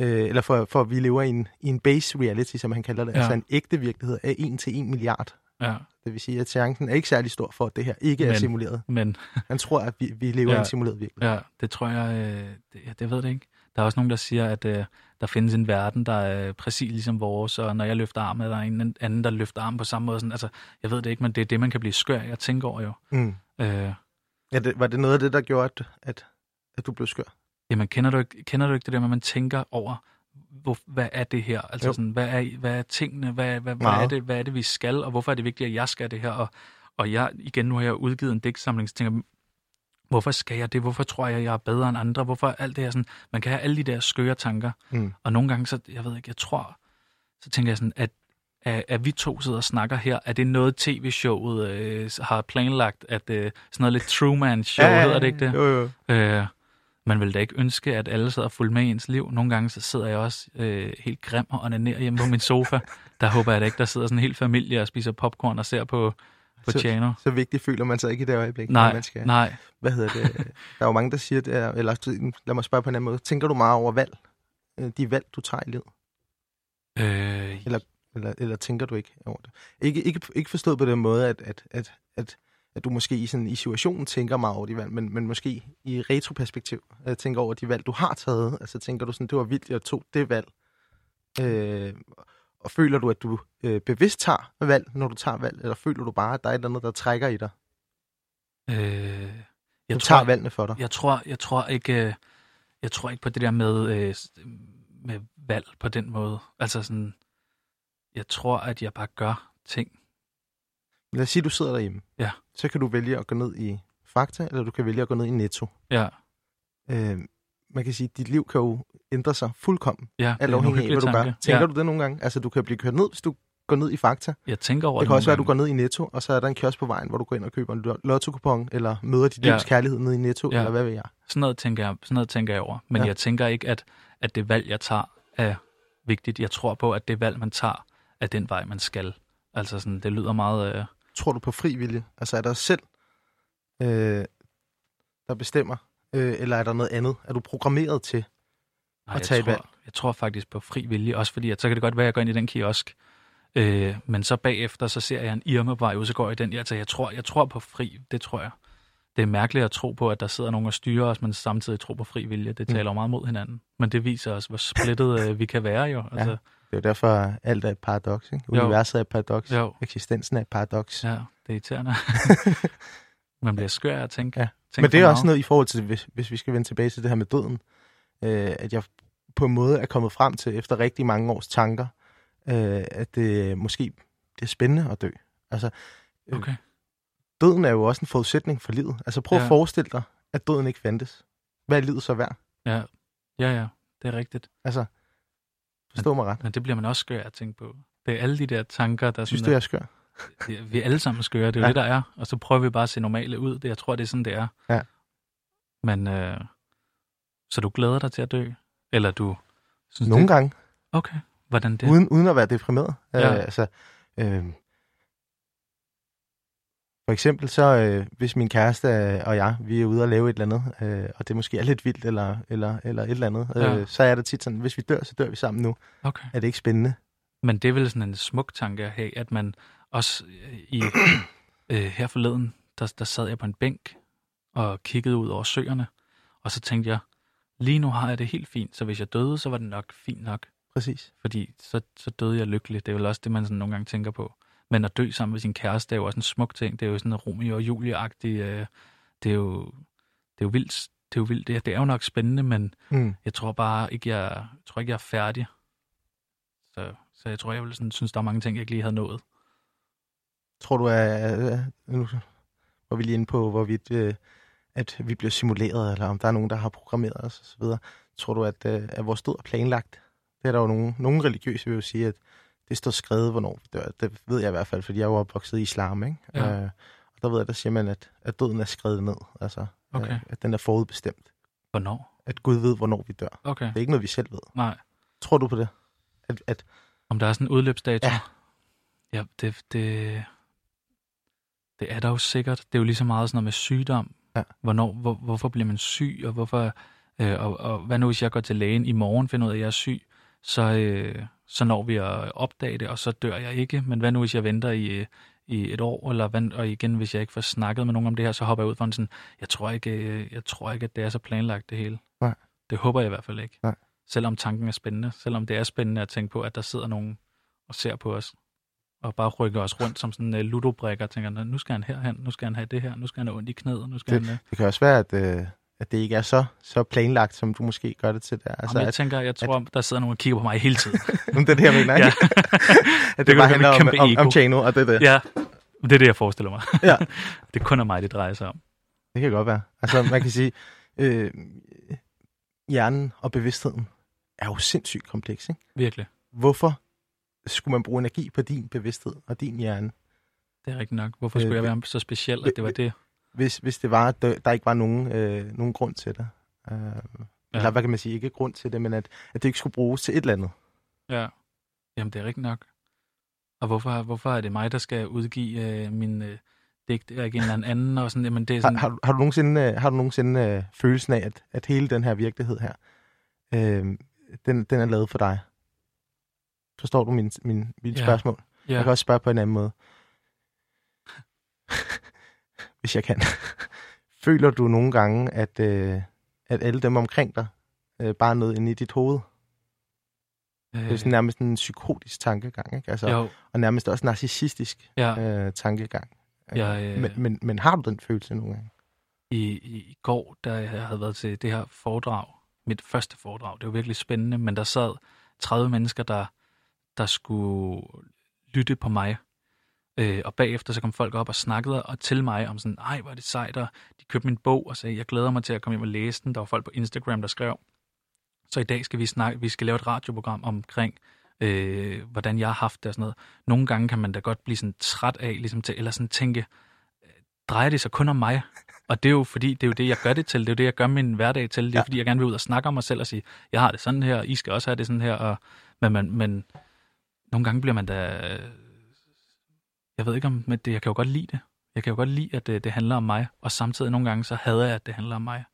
Øh, eller for, for, at vi lever i en, i en base reality, som han kalder det, Ja. altså en ægte virkelighed, er 1 til 1 milliard. Ja, Det vil sige, at chancen er ikke særlig stor for, at det her ikke er Men- simuleret. men Han tror, at vi, vi lever i Ja. en simuleret virkelighed. ja, det tror jeg... Øh, det, ja, det ved det ikke. Der er også nogen, der siger, at øh, der findes en verden, der er præcis ligesom vores, og når jeg løfter armen, er der en anden, der løfter armen på samme måde. Sådan, altså, jeg ved det ikke, men det er det, man kan blive skør af at tænke over jo. Mm. Øh, Ja, det, var det noget af det, der gjorde, at, at, at du blev skør? Jamen, kender du, ikke, kender du ikke det der med, at man tænker over, hvor, hvad er det her? Altså Jo. sådan, hvad er, hvad er tingene? Hvad, hvad, hvad, er det, hvad er det, vi skal? Og hvorfor er det vigtigt, at jeg skal det her? Og, og jeg, igen, nu har jeg udgivet en digtsamling, så tænker hvorfor skal jeg det? Hvorfor tror jeg, jeg er bedre end andre? Hvorfor alt det her sådan? Man kan have alle de der skøre tanker. Mm. Og nogle gange, så, jeg ved ikke, jeg tror, så tænker jeg sådan, at at, at vi to sidder og snakker her, er det noget tv-showet øh, har planlagt, at øh, sådan noget lidt Truman-show, ja, hedder det ikke det? Jo, jo. Øh, man vil da ikke ønske, at alle sidder og følger med i ens liv. Nogle gange så sidder jeg også øh, helt grim og onanerer hjemme på min sofa. Der håber jeg da ikke, der sidder sådan en hel familie og spiser popcorn og ser på, på Så-. Så vigtigt føler man sig ikke i det øjeblik. Nej, man skal, nej. Hvad hedder det? Der er jo mange, der siger, det er, eller lad mig spørge på en anden måde. Tænker du meget over valg? Øh, De valg, du tager i livet? Øh, Eller, eller tænker du ikke over det? Ikke, ikke, ikke forstået på den måde, at, at, at, at, at du måske i, sådan, i situationen tænker meget over de valg, men, men måske i retroperspektiv øh, tænker over de valg, du har taget. Altså tænker du sådan, det var vildt, jeg tog det valg. Øh, og føler du, at du øh, bevidst tager valg, når du tager valg, eller føler du bare, at der er et eller andet, der trækker i dig? øh, Jeg du tager tror, valgene for dig. jeg, tror, jeg tror ikke, øh, jeg tror ikke på det der med, øh, med valg på den måde. Altså sådan, jeg tror, at jeg bare gør ting. Lad os sige, du sidder derhjemme. Ja. Så kan du vælge at gå ned i Fakta, eller du kan vælge at gå ned i Netto. Ja, Øh, man kan sige, at dit liv kan jo ændre sig fuldkommen, ja alt afhængig af, hvad du gør. Tænker ja, du det nogle gange? Altså, du kan blive kørt ned, hvis du går ned i Fakta. Jeg tænker over Det det, kan også være, at du går ned i Netto, og så er der en kiosk på vejen, hvor du går ind og køber en lo- lotto-kupon, eller møder dit Ja. livs kærlighed ned i Netto, Ja. eller hvad ved jeg. Sådan noget tænker jeg, sådan noget tænker jeg over. Men ja. jeg tænker ikke, at, at det valg, jeg tager, er vigtigt. Jeg tror på, at det valg, man tager, er den vej, man skal. Altså sådan, det lyder meget... Øh, Tror du på fri vilje? Altså, er der selv, øh, der bestemmer? Øh, eller er der noget andet? Er du programmeret til? nej, At tage tror, valg. jeg tror faktisk på fri vilje, også fordi, at så kan det godt være, at jeg går ind i den kiosk, øh, men så bagefter, så ser jeg en Irma på vej ud, så går jeg i den. Altså, jeg tror, jeg tror på fri, det tror jeg. Det er mærkeligt at tro på, at der sidder nogen og styrer os, men samtidig tro på fri vilje. Det Mm. taler meget mod hinanden. Men det viser os, hvor splittet øh, vi kan være jo. Altså, Det er jo derfor, alt er et paradoks. Ikke? Jo. Universet er et paradoks. Jo. Eksistensen er et paradoks. ja, det er irriterende. Man bliver skør af at tænke. Ja. tænke Men det er også noget i forhold til, hvis, hvis vi skal vende tilbage til det her med døden, øh, at jeg på en måde er kommet frem til, efter rigtig mange års tanker, øh, at det måske det er spændende at dø. Altså, øh, Okay. døden er jo også en forudsætning for livet. Altså prøv. Ja. at forestille dig, at døden ikke fandtes. Hvad er livet så værd? Ja, ja, ja. Det er rigtigt. Altså, forstå mig ret. Men det bliver man også skør at tænke på. Det er alle de der tanker, der Synes sådan, du, jeg er skør? Vi er alle sammen skøre, det er jo ja. det, der er. Og så prøver vi bare at se normale ud. Det, jeg tror, det er sådan, det er. Ja. Men, øh, så du glæder dig til at dø? Eller du synes, Nogle det... gange, Okay, hvordan det? uden, uden at være deprimeret. Ja. Øh, altså, øh, for eksempel så, øh, hvis min kæreste og jeg, vi er ude og lave et eller andet, øh, og det måske er lidt vildt, eller, eller, eller et eller andet, Ja. øh, så er det tit sådan, hvis vi dør, så dør vi sammen nu. Okay. Er det ikke spændende? Men det er vel sådan en smuk tanke at have, at man også øh, i øh, her forleden, der, der sad jeg på en bænk og kiggede ud over søerne, og så tænkte jeg, lige nu har jeg det helt fint, så hvis jeg døde, så var det nok fint nok, Præcis. fordi så, så døde jeg lykkelig. Det er vel også det, man sådan nogle gange tænker på. Men at dø sammen med sin kæreste, det er jo også en smuk ting. Det er jo sådan en Romeo og Julie-agtig, øh, det er jo, det er jo vildt, det er jo vildt. Det er, det er jo nok spændende, men Mm. jeg tror bare ikke, jeg, jeg tror ikke, jeg er færdig. Så, så jeg tror, jeg vil sådan, synes, der er mange ting, jeg ikke lige havde nået. Tror du, at, at nu var vi lige inde på, hvorvidt øh, at vi bliver simuleret, eller om der er nogen, der har programmeret os osv. Tror du, at, øh, at vores død er planlagt? Det er der jo nogen, nogen religiøse vil jo sige, at det står skrevet, hvornår vi dør. Det ved jeg i hvert fald, fordi jeg er jo opvokset i islam, ikke? Ja. Øh, og der ved jeg, der siger man, at, at døden er skrevet ned. Altså, Okay. øh, at den er forudbestemt. Hvornår? At Gud ved, hvornår vi dør. Okay, Det er ikke noget, vi selv ved. nej. Tror du på det? At, at, Om der er sådan en udløbsdato? Ja. Ja, det, det, det er der jo sikkert. Det er jo lige så meget sådan noget med sygdom. Ja. Hvornår, hvor, hvorfor bliver man syg, og hvorfor... Øh, og, og hvad nu, hvis jeg går til lægen i morgen finder ud af, at jeg er syg, så, øh, så når vi at opdage det, og så dør jeg ikke. Men hvad nu, hvis jeg venter i, i et år, eller hvad, og igen, hvis jeg ikke får snakket med nogen om det her, så hopper jeg ud for en sådan, jeg tror ikke, øh, jeg tror ikke at det er så planlagt det hele. Nej. Det håber jeg i hvert fald ikke. Nej. Selvom tanken er spændende, selvom det er spændende at tænke på, at der sidder nogen og ser på os, og bare rykker os rundt som sådan en uh, ludobrikker, og tænker, "Nå, nu skal han herhen, nu skal han have det her, nu skal han have ondt i knæet, nu skal Det- han... Uh... det kan også være, at, øh, at det ikke er så, så planlagt, som du måske gør det til der. Altså, Altså, jeg at, tænker, jeg tror, der sidder nogen og kigger på mig hele tiden. det er det, jeg mener, ikke? ja. at det, Det bare handler om, om, om ego. Tjano, og det er det. ja, det er det, jeg forestiller mig. Ja. det kun er mig, det drejer sig om. Det kan godt være. Altså, man kan sige, øh, hjernen og bevidstheden er jo sindssygt kompleks, ikke? Virkelig. Hvorfor skulle man bruge energi på din bevidsthed og din hjerne, Det er rigtigt nok. Hvorfor skulle Øh, jeg være så speciel, at det var det? Hvis, hvis det var, at der, der ikke var nogen, øh, nogen grund til det? Øh, ja. Eller hvad kan man sige? Ikke grund til det, men at, at det ikke skulle bruges til et eller andet. Ja. Jamen, det er rigtigt nok. Og hvorfor, hvorfor er det mig, der skal udgive øh, min øh, digt, og ikke en eller anden? Og sådan, jamen, det er Har, sådan, har, du- har du nogensinde, øh, har du nogensinde øh, følelsen af, at, at hele den her virkelighed her, øh, den, den er lavet for dig? Forstår du min, min, min Ja. spørgsmål? ja, Jeg kan også spørge på en anden måde. Hvis jeg kan. Føler du nogle gange, at, øh, at alle dem omkring dig øh, bare er noget inde i dit hoved? Det er sådan nærmest en psykotisk tankegang, ikke? Altså, Øh, jo, og nærmest også narcissistisk ja, øh, tankegang. Jeg, øh, men, men, men har du den følelse nogle gange? i, i, i går, da jeg havde været til det her foredrag, mit første foredrag, det var virkelig spændende, men der sad 30 mennesker, der, der skulle lytte på mig. Øh, og bagefter så kom folk op og snakkede og til mig om sådan, ej, hvor er det sejt, og de købte min bog og sagde, jeg glæder mig til at komme hjem og læse den. Der var folk på Instagram, der skrev. Så i dag skal vi snakke, vi skal lave et radioprogram omkring, øh, hvordan jeg har haft det og sådan noget. Nogle gange kan man da godt blive sådan træt af, ligesom til, eller sådan tænke, drejer det sig kun om mig? Og det er jo fordi, det er jo det, jeg gør det til. Det er jo det, jeg gør min hverdag til. Det er Ja. fordi, jeg gerne vil ud og snakke om mig selv og sige, jeg har det sådan her, I skal også have det sådan her. Og, men, men, men nogle gange bliver man da... Jeg ved ikke om, men det, jeg kan jo godt lide det. Jeg kan jo godt lide, at det, det handler om mig. Og samtidig nogle gange, så hader jeg, at det handler om mig.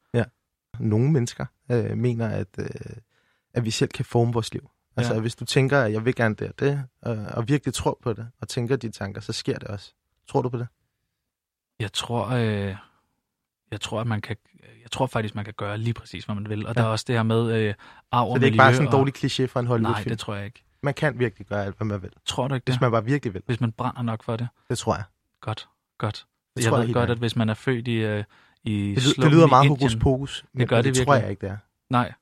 Nogle mennesker øh, mener, at, øh, at vi selv kan forme vores liv. Altså, Ja. ja. hvis du tænker, at jeg vil gerne det og det, øh, og virkelig tror på det, og tænker de tanker, så sker det også. Tror du på det? Jeg tror, øh, jeg tror, at man kan, jeg tror faktisk, man kan gøre lige præcis, hvad man vil. Og Ja. der er også det her med øh, arv Så og det er ikke bare sådan en dårlig kliché fra en. Hollywood-film. Nej, det tror jeg ikke. Man kan virkelig gøre alt, hvad man vil. Tror du ikke Hvis det? man bare virkelig vil. Hvis man brænder nok for det. Det tror jeg. Godt, godt. Det jeg tror ved jeg godt, at hvis man er født i, øh, i Det, det lyder meget Indien, hokus pokus, men gør men det det tror virkelig. jeg ikke, det er. Nej,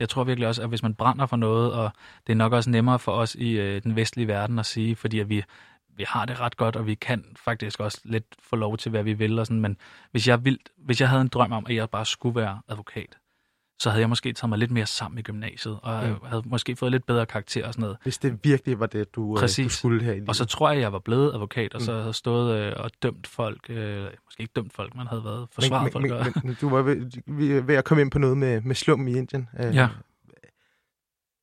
jeg tror virkelig også, at hvis man brænder for noget, og det er nok også nemmere for os i øh, den vestlige verden at sige, fordi at vi, vi har det ret godt, og vi kan faktisk også lidt få lov til, hvad vi vil. Og sådan, men hvis jeg, vildt, hvis jeg havde en drøm om, at jeg bare skulle være advokat, så havde jeg måske taget mig lidt mere sammen i gymnasiet, og Ja. mm. havde måske fået lidt bedre karakter og sådan noget. Hvis det virkelig var det, du, øh, du Præcis. skulle her i livet. Og så tror jeg, at jeg var blevet advokat, og så Mm. havde stået øh, og dømt folk, øh, måske ikke dømt folk, man havde været forsvaret men, folk. men, og- men, du var ved, vi ved at komme ind på noget med, med slum i Indien. Øh, Ja.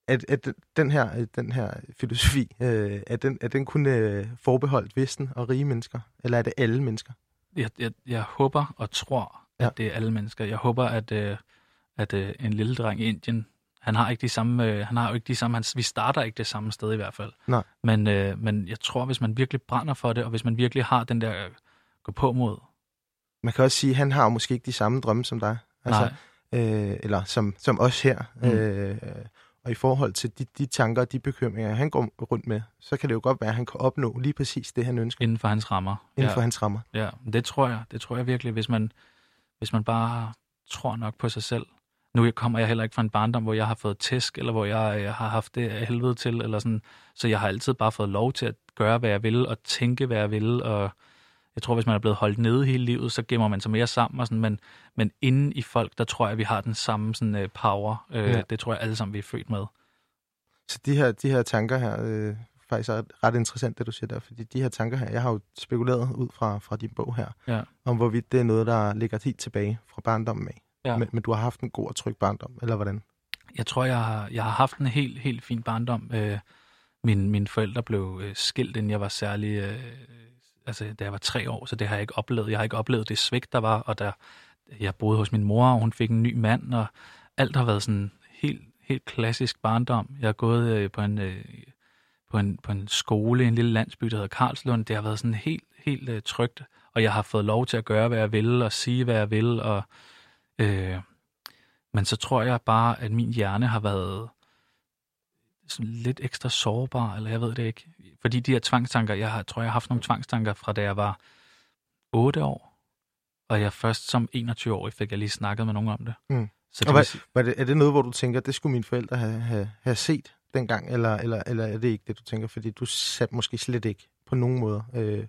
At, at den, her, den her filosofi, øh, er, den, er den kun øh, forbeholdt Vesten og rige mennesker? Eller er det alle mennesker? jeg, jeg, jeg håber og tror, Ja. at det er alle mennesker. Jeg håber, at, øh, at øh, en lille dreng i Indien, han har ikke de samme, øh, han har jo ikke de samme, han, vi starter ikke det samme sted i hvert fald. Nej. Men, øh, men jeg tror, hvis man virkelig brænder for det, og hvis man virkelig har den der øh, gå på mod, Man kan også sige, at han har måske ikke de samme drømme som dig. altså, Nej. øh, eller som, som os her. Mm. Øh, og i forhold til de, de tanker og de bekymringer, han går rundt med, så kan det jo godt være, at han kan opnå lige præcis det, han ønsker inden for hans rammer. inden ja. for hans rammer. Ja, det tror jeg. Det tror jeg virkelig, hvis man, hvis man bare tror nok på sig selv. Nu kommer jeg heller ikke fra en barndom, hvor jeg har fået tæsk, eller hvor jeg, jeg har haft det af helvede til, eller sådan. Så jeg har altid bare fået lov til at gøre, hvad jeg vil, og tænke, hvad jeg vil, og jeg tror, hvis man er blevet holdt nede hele livet, så gemmer man sig mere sammen, og sådan, men, men inden i folk, der tror jeg, vi har den samme sådan, uh, power. Uh, Ja. ja. Det tror jeg alle sammen, vi er født med. Så de her, de her tanker her, øh, faktisk er ret interessant, det du siger der, fordi de her tanker her, jeg har jo spekuleret ud fra, fra din bog her, Ja. om hvorvidt det er noget, der ligger helt tilbage fra barndommen af. Ja. Men, men du har haft en god og tryg barndom, eller hvordan? Jeg tror, jeg har, jeg har haft en helt, helt fin barndom. Øh, min, mine forældre blev øh, skilt, inden jeg var særlig... Øh, altså, da jeg var tre år, så det har jeg ikke oplevet. Jeg har ikke oplevet det svigt, der var, og der, jeg boede hos min mor, og hun fik en ny mand, og alt har været sådan helt, helt klassisk barndom. Jeg har gået øh, på en... Øh, på en, på en skole i en lille landsby, der hedder Karlslund. Det har været sådan helt, helt øh, trygt, og jeg har fået lov til at gøre, hvad jeg vil, og sige, hvad jeg vil, og øh, men så tror jeg bare, at min hjerne har været sådan lidt ekstra sårbar, eller jeg ved det ikke. Fordi de her tvangstanker, jeg har, tror, jeg har haft nogle tvangstanker fra da jeg var 8 år, og jeg først som 21-årig fik jeg lige snakket med nogen om det. Mm. Så det Og hvad, sige, var det, er det noget, hvor du tænker, det skulle mine forældre have, have, have set dengang, eller, eller, eller er det ikke det, du tænker? Fordi du satte måske slet ikke på nogen måde øh,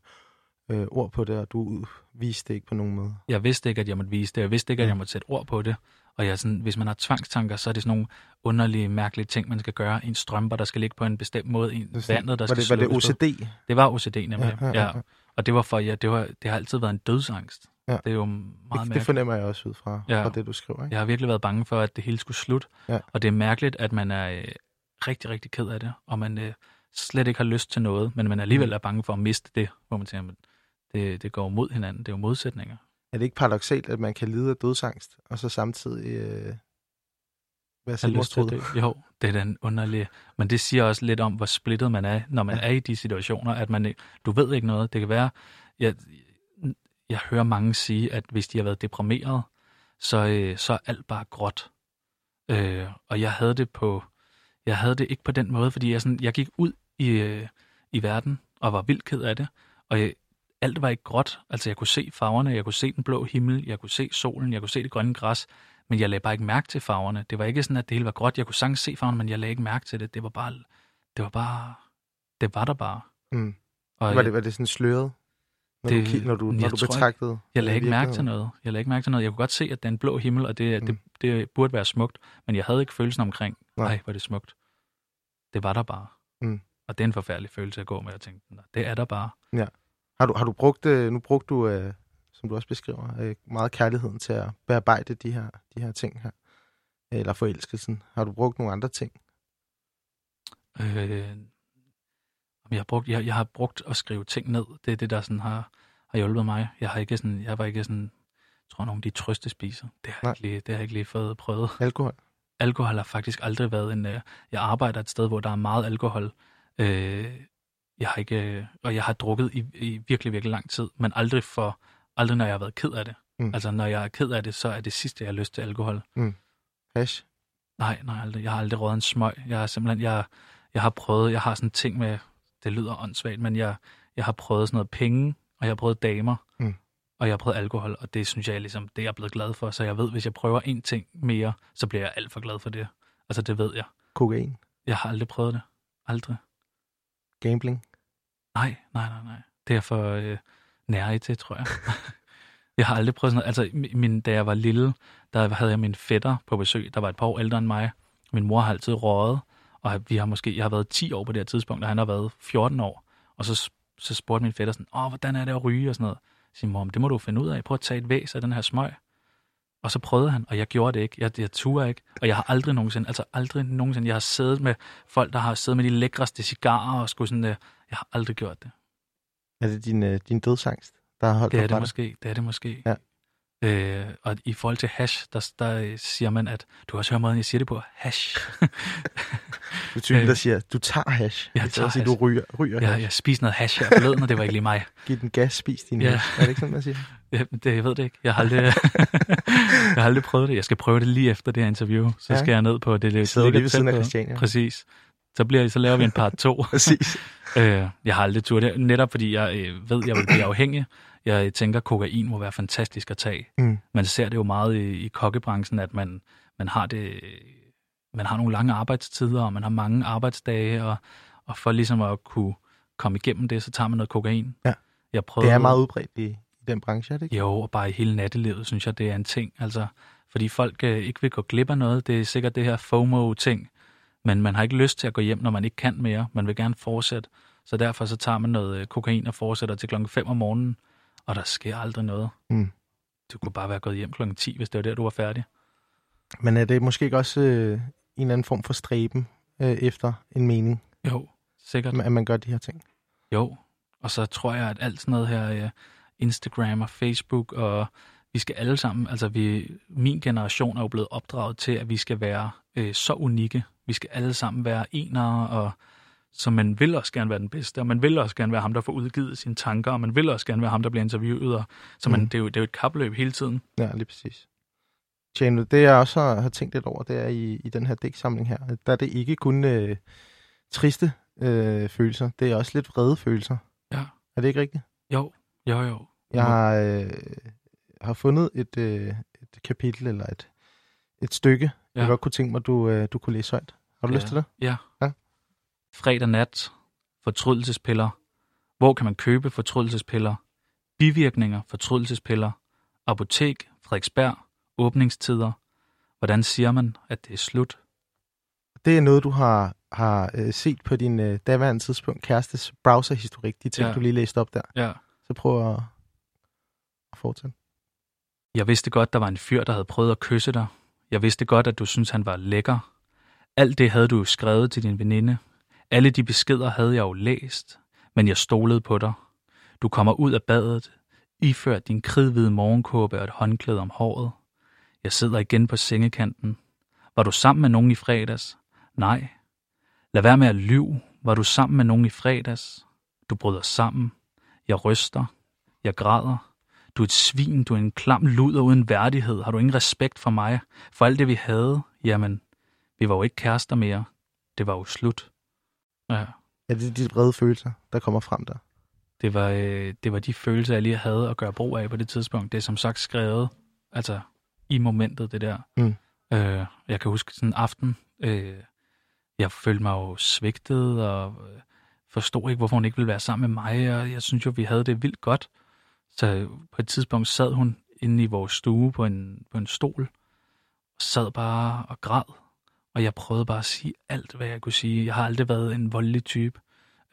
øh, ord på det, og du viste det ikke på nogen måde. jeg vidste ikke, at jeg måtte vise det. Jeg vidste ikke, at jeg måtte sætte ord på det. Og jeg sådan, hvis man har tvangstanker, så er det sådan nogle underlige, mærkelige ting, man skal gøre. En strømper, der skal ligge på en bestemt måde. En vandet, der var skal det, var det slukkes på. OCD? Det var OCD nemlig. Ja, ja, ja, ja. Og det var for, ja, det, var, det har altid været en dødsangst. Ja. Det er jo meget Det, det mærkeligt. fornemmer jeg også ud fra, Ja. fra det, du skriver. Ikke? Jeg har virkelig været bange for, at det hele skulle slutte. Ja. Og det er mærkeligt, at man er øh, rigtig, rigtig ked af det, og man øh, slet ikke har lyst til noget, men man alligevel Mm. er bange for at miste det, hvor man tænker, det, det går mod hinanden. Det er jo modsætninger. Er det ikke paradoxalt, at man kan lide af dødsangst, og så samtidig øh, være det. Jo, det er den underlige. Men det siger også lidt om, hvor splittet man er, når man Ja. er i de situationer, at man du ved ikke noget. Det kan være, jeg, jeg hører mange sige, at hvis de har været deprimeret, så, øh, så er alt bare gråt. Øh, og jeg havde det på, jeg havde det ikke på den måde, fordi jeg, sådan, jeg gik ud i, øh, i verden og var vildt ked af det, og jeg, alt var ikke gråt. Altså jeg kunne se farverne, jeg kunne se den blå himmel, jeg kunne se solen, jeg kunne se det grønne græs, men jeg lagde bare ikke mærke til farverne. Det var ikke sådan, at det hele var gråt. Jeg kunne sagtens se farverne, men jeg lagde ikke mærke til det. Det var bare, det var bare, det var der bare. Mm. Og Var, det, var det sådan sløret, når Det- du, når du, når jeg du tror ikke- betragtede Jeg lagde øh, ikke mærke til noget. Jeg lagde ikke mærke til noget. Jeg kunne godt se, at det er en blå himmel, og det, Mm. det, det burde være smukt, men jeg havde ikke følelsen omkring, Nej. hvor er det smukt. Det var der bare. Mm. Og det er en forfærdelig følelse at gå med og tænke, "Nå, det er der bare. Har du, har du brugt, øh, nu brugte du, øh, som du også beskriver, øh, meget kærligheden til at bearbejde de her, de her ting her, eller forelskelsen. Har du brugt nogle andre ting? Øh, jeg, har brugt, jeg, jeg har brugt at skrive ting ned. Det er det, der sådan har, har hjulpet mig. Jeg har ikke sådan, jeg var ikke sådan, jeg tror nogen, de trøstespiser. Det har, jeg ikke lige, det har jeg ikke lige fået prøvet. Alkohol? Alkohol har faktisk aldrig været en... Jeg arbejder et sted, hvor der er meget alkohol. Øh, jeg har ikke... Øh, og jeg har drukket i, i virkelig, virkelig lang tid, men aldrig for... Aldrig, når jeg har været ked af det. Mm. Mm. Altså, når jeg er ked af det, så er det sidste, jeg har lyst til alkohol. Hash? Nej, nej, aldrig. Jeg har aldrig røget en smøg. Jeg har simpelthen... Jeg, jeg har prøvet... Jeg har sådan ting med... Det lyder åndssvagt, men jeg, jeg har prøvet sådan noget penge, og jeg har prøvet damer, Mm. og jeg har prøvet alkohol, og det synes jeg er ligesom, det er jeg blevet glad for. Så jeg ved, hvis jeg prøver en ting mere, så bliver jeg alt for glad for det. Altså, det ved jeg. Kokain? Jeg har aldrig prøvet det. Aldrig. Gambling? Nej, nej, nej, nej. Det er for øh, nære til, tror jeg. jeg har aldrig prøvet sådan noget. Altså, min, da jeg var lille, der havde jeg min fætter på besøg, der var et par år ældre end mig. Min mor har altid røget, og vi har måske, jeg har været 10 år på det her tidspunkt, og han har været 14 år. Og så, så spurgte min fætter sådan, åh, hvordan er det at ryge og sådan noget. Jeg siger, mor, det må du finde ud af. Prøv at tage et væs af den her smøg. Og så prøvede han, og jeg gjorde det ikke. Jeg, jeg turde ikke. Og jeg har aldrig nogensinde, altså aldrig nogensinde, jeg har siddet med folk, der har siddet med de lækreste cigarer og skulle sådan, uh, jeg har aldrig gjort det. Er det din, uh, din dødsangst, der har holdt Det er det måske, det er det måske. Ja. Øh, og i forhold til hash, der, der siger man, at du har også hørt måden, jeg siger det på, hash. du typen, der siger, du tager hash. Jeg tager hash. du ryger, ryger ja, hash. Jeg spiste noget hash her forleden, og det var ikke lige mig. Giv den gas, spis din ja. hash. Er det ikke sådan, man siger? Det, jeg ved det ikke. Jeg har, aldrig, jeg har aldrig prøvet det. Jeg skal prøve det lige efter det her interview. Så ja. skal jeg ned på det. det Sidder lige ved siden af Christiania. Præcis. Så, bliver, så laver vi en part 2. Præcis. øh, jeg har aldrig tur det. Netop fordi jeg øh, ved, jeg vil blive afhængig. Jeg tænker, kokain må være fantastisk at tage. Mm. Man ser det jo meget i, i kokkebranchen, at man, man har det man har nogle lange arbejdstider, og man har mange arbejdsdage, og, og for ligesom at kunne komme igennem det, så tager man noget kokain. Ja. Jeg prøvede, det er meget udbredt i den branche, er det ikke? Jo, og bare i hele nattelivet, synes jeg, det er en ting. Altså, fordi folk øh, ikke vil gå glip af noget. Det er sikkert det her FOMO-ting, men man har ikke lyst til at gå hjem, når man ikke kan mere. Man vil gerne fortsætte. Så derfor så tager man noget øh, kokain og fortsætter til klokken 5 om morgenen, og der sker aldrig noget. Mm. Du kunne bare være gået hjem klokken 10, hvis det var der, du var færdig. Men er det måske ikke også øh, en eller anden form for stræben øh, efter en mening? Jo, sikkert. At man gør de her ting? Jo, og så tror jeg, at alt sådan noget her, øh, Instagram og Facebook, og vi skal alle sammen, altså vi, min generation er jo blevet opdraget til, at vi skal være øh, så unikke. Vi skal alle sammen være enere, og så man vil også gerne være den bedste, og man vil også gerne være ham, der får udgivet sine tanker, og man vil også gerne være ham, der bliver interviewet, og så man, mm. det, er jo, det er jo et kapløb hele tiden. Ja, lige præcis. Tjano, det jeg også har, tænkt lidt over, det er i, i den her dæksamling her, der er det ikke kun øh, triste øh, følelser, det er også lidt vrede følelser. Ja. Er det ikke rigtigt? Jo, jo, jo. Jeg har, øh, har fundet et, øh, et kapitel eller et, et stykke, ja. jeg godt kunne tænke mig, du, øh, du kunne læse højt. Har du ja. lyst til det? Ja. ja. Fredag nat, fortrydelsespiller. Hvor kan man købe fortrydelsespiller? Bivirkninger, fortrydelsespiller. Apotek, Frederiksberg, åbningstider. Hvordan siger man, at det er slut? Det er noget, du har, har øh, set på din øh, daværende tidspunkt kærestes browserhistorik, de ting, ja. du lige læste op der. Ja. Så prøv at, at fortsætte. Jeg vidste godt, der var en fyr, der havde prøvet at kysse dig. Jeg vidste godt, at du synes han var lækker. Alt det havde du skrevet til din veninde. Alle de beskeder havde jeg jo læst, men jeg stolede på dig. Du kommer ud af badet, iført din kridhvide morgenkåbe og et håndklæde om håret. Jeg sidder igen på sengekanten. Var du sammen med nogen i fredags? Nej. Lad være med at lyve. Var du sammen med nogen i fredags? Du bryder sammen. Jeg ryster. Jeg græder. Du er et svin, du er en klam luder uden værdighed. Har du ingen respekt for mig? For alt det, vi havde? Jamen, vi var jo ikke kærester mere. Det var jo slut. Ja. Ja, det er de brede følelser, der kommer frem der. Det var, øh, det var de følelser, jeg lige havde at gøre brug af på det tidspunkt. Det er som sagt skrevet, altså i momentet, det der. Mm. Øh, jeg kan huske sådan en aften, øh, jeg følte mig jo svigtet, og øh, forstod ikke, hvorfor hun ikke ville være sammen med mig, og jeg synes jo, vi havde det vildt godt. Så på et tidspunkt sad hun inde i vores stue på en, på en stol, og sad bare og græd. Og jeg prøvede bare at sige alt, hvad jeg kunne sige. Jeg har aldrig været en voldelig type,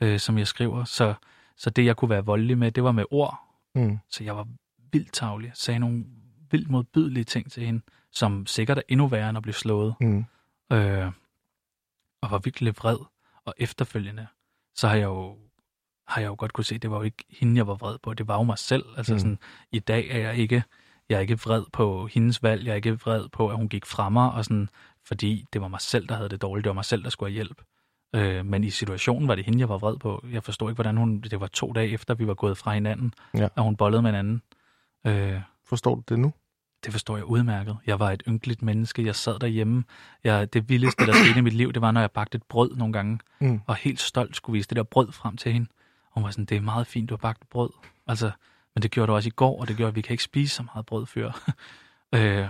øh, som jeg skriver. Så, så det, jeg kunne være voldelig med, det var med ord. Mm. Så jeg var vildt tavlig. Sagde nogle vildt modbydelige ting til hende, som sikkert er endnu værre end at blive slået. Mm. Øh, og var virkelig vred. Og efterfølgende, så har jeg jo har jeg jo godt kunne se, det var jo ikke hende, jeg var vred på. Det var jo mig selv. Altså mm. sådan, i dag er jeg ikke, jeg er ikke vred på hendes valg. Jeg er ikke vred på, at hun gik fra mig, og sådan, fordi det var mig selv, der havde det dårligt. Det var mig selv, der skulle have hjælp. Øh, men i situationen var det hende, jeg var vred på. Jeg forstod ikke, hvordan hun... Det var to dage efter, vi var gået fra hinanden, ja. og hun bollede med en anden. Øh, Forstår du det nu? Det forstår jeg udmærket. Jeg var et ynkeligt menneske. Jeg sad derhjemme. Jeg, det vildeste, der skete i mit liv, det var, når jeg bagte et brød nogle gange, mm. og helt stolt skulle vise det der brød frem til hende. Og hun var sådan, det er meget fint, du har bagt brød. Altså, men det gjorde du også i går, og det gjorde, at vi kan ikke spise så meget brød før. øh,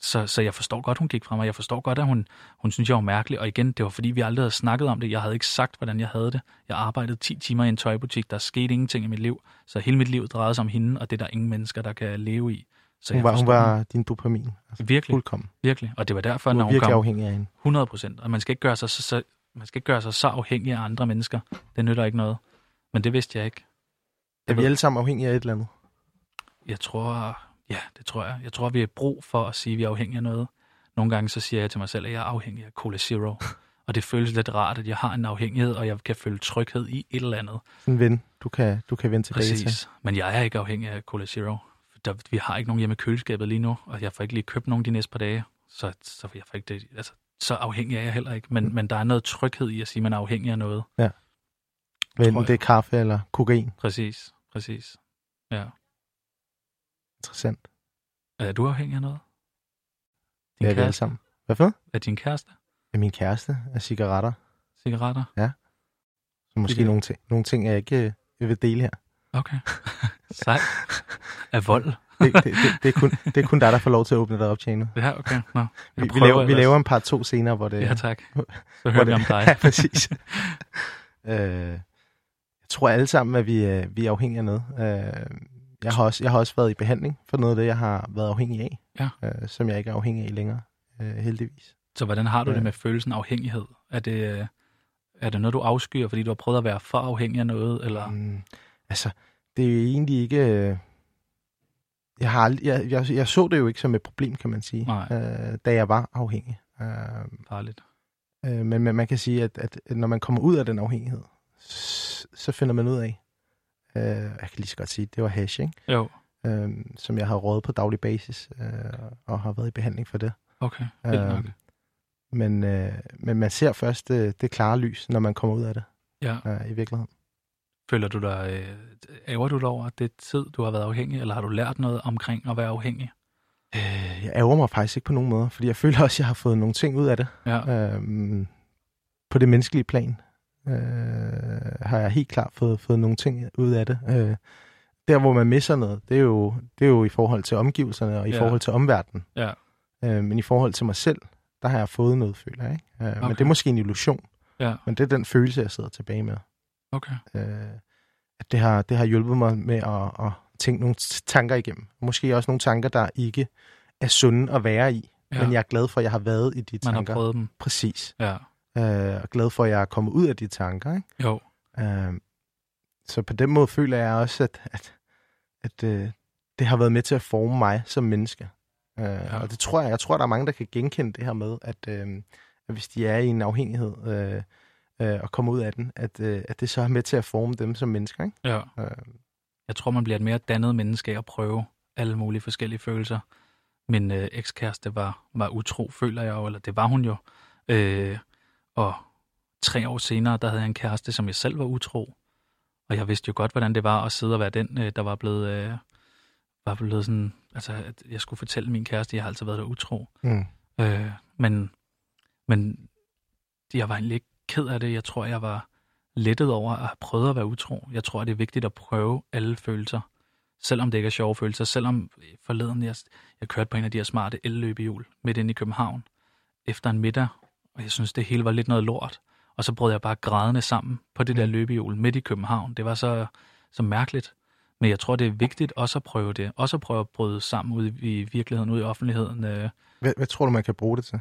så, så jeg forstår godt, hun gik fra mig. Jeg forstår godt, at hun, hun synes, jeg var mærkelig. Og igen, det var fordi, vi aldrig havde snakket om det. Jeg havde ikke sagt, hvordan jeg havde det. Jeg arbejdede 10 timer i en tøjbutik. Der skete ingenting i mit liv. Så hele mit liv drejede sig om hende, og det er der ingen mennesker, der kan leve i. Så Hun jeg var, hun var din dopamin. Altså. Virkelig, fuldkommen. virkelig. Og det var derfor, når hun virkelig kom afhængig af hende. 100 procent. Og man skal ikke gøre sig så, så, man skal ikke gøre sig så afhængig af andre mennesker. Det nytter ikke noget. Men det vidste jeg ikke. Er vi alle sammen afhængige af et eller andet? Jeg tror, ja, det tror jeg. Jeg tror, vi har brug for at sige, at vi er afhængige af noget. Nogle gange så siger jeg til mig selv, at jeg er afhængig af Cola Zero. og det føles lidt rart, at jeg har en afhængighed, og jeg kan føle tryghed i et eller andet. En ven, du kan, du kan vende tilbage til. Præcis. Men jeg er ikke afhængig af Cola Zero. Der, vi har ikke nogen hjemme i køleskabet lige nu, og jeg får ikke lige købt nogen de næste par dage. Så, så jeg får ikke det, altså, så afhængig er jeg heller ikke. Men, men der er noget tryghed i at sige, at man er afhængig af noget. Enten jeg. det er kaffe eller kokain. Præcis, præcis. Ja. Interessant. Er du afhængig af noget? Det Din er alle kæreste? sammen. Hvad for? Er din kæreste? Er min kæreste af cigaretter. Cigaretter? Så måske Det- nogle ting, nogle ting, jeg ikke øh, jeg vil dele her. Okay. Sej. Af vold? Det, det, det, det, er kun, det er kun dig, der får lov til at åbne dig op, Tjano. Ja, okay. Nå, Vi, vi, laver, vi ellers. laver en part to senere, hvor det... Ja, tak. Så hører vi om dig. ja, præcis. øh, jeg tror alle sammen, at vi, er- vi er afhængige af noget. Øh, jeg, har også, jeg har også været i behandling for noget af det, jeg har været afhængig af, Ja. øh, som jeg ikke er afhængig af længere, øh, heldigvis. Så hvordan har du Ja. det med følelsen af afhængighed? Er det, øh, er det noget, du afskyer, fordi du har prøvet at være for afhængig af noget? Eller? Mm, altså, det er jo egentlig ikke... Øh, jeg, har aldrig, jeg, jeg, jeg så det jo ikke som et problem, kan man sige, Nej. øh, da jeg var afhængig. Øh, Farligt. øh, men, men man kan sige, at, at når man kommer ud af den afhængighed, så, så finder man ud af, øh, jeg kan lige så godt sige, det var hash, ikke? Jo, øh, som jeg har rådet på daglig basis, øh, og har været i behandling for det. okay. Nok. Øh, men, øh, men man ser først øh, det klare lys, når man kommer ud af det, Ja. øh, i virkeligheden. Føler du dig, øh, ærger du dig over det tid, du har været afhængig, eller har du lært noget omkring at være afhængig? Øh, jeg ærger mig faktisk ikke på nogen måde, fordi jeg føler også, at jeg har fået nogle ting ud af det. Ja, Øh, på det menneskelige plan øh, har jeg helt klart fået, fået nogle ting ud af det. Øh, der, hvor man misser noget, det er jo, det er jo i forhold til omgivelserne og i Ja. forhold til omverdenen. ja, Øh, men i forhold til mig selv, der har jeg fået noget, føler jeg. Ikke? Øh, okay. Men det er måske en illusion. ja, Men det er den følelse, jeg sidder tilbage med. Okay. Øh, at det har, det har hjulpet mig med at, at tænke nogle tanker igennem. Måske også nogle tanker, der ikke er sunde at være i. Ja. Men jeg er glad for, at jeg har været i de Man har tanker. prøvet dem. Præcis. Ja, Øh, og glad for, at jeg er kommet ud af de tanker. Ikke? jo, Øh, så på den måde føler jeg også, at, at, at øh, det har været med til at forme mig som menneske. Øh, ja. Og det tror jeg, jeg tror, der er mange, der kan genkende det her med, at, øh, at hvis de er i en afhængighed øh, øh, og kommer ud af den, at, øh, at det så er med til at forme dem som mennesker. Ikke? ja. Øh, Jeg tror, man bliver et mere dannet menneske af at prøve alle mulige forskellige følelser. Min øh, ekskæreste var, var utro, føler jeg jo, eller det var hun jo. Øh, og tre år senere, der havde jeg en kæreste, som jeg selv var utro. Og jeg vidste jo godt, hvordan det var at sidde og være den, øh, der var blevet, øh, var blevet sådan, altså, at jeg skulle fortælle min kæreste, at jeg har altid været der utro. mm. Øh, men, men jeg var egentlig ikke ked af det. Jeg tror, jeg var lettet over at have prøvet at være utro. Jeg tror, det er vigtigt at prøve alle følelser. Selvom det ikke er sjove følelser. Selvom forleden, jeg, jeg kørte på en af de her smarte elløbehjul midt inde i København efter en middag, og jeg synes, det hele var lidt noget lort. Og så brød jeg bare grædende sammen på det der løbehjul midt i København. Det var så, så mærkeligt. Men jeg tror, det er vigtigt også at prøve det. Også at prøve at bryde sammen ud i virkeligheden, ud i offentligheden. Øh, hvad, hvad tror du, man kan bruge det til?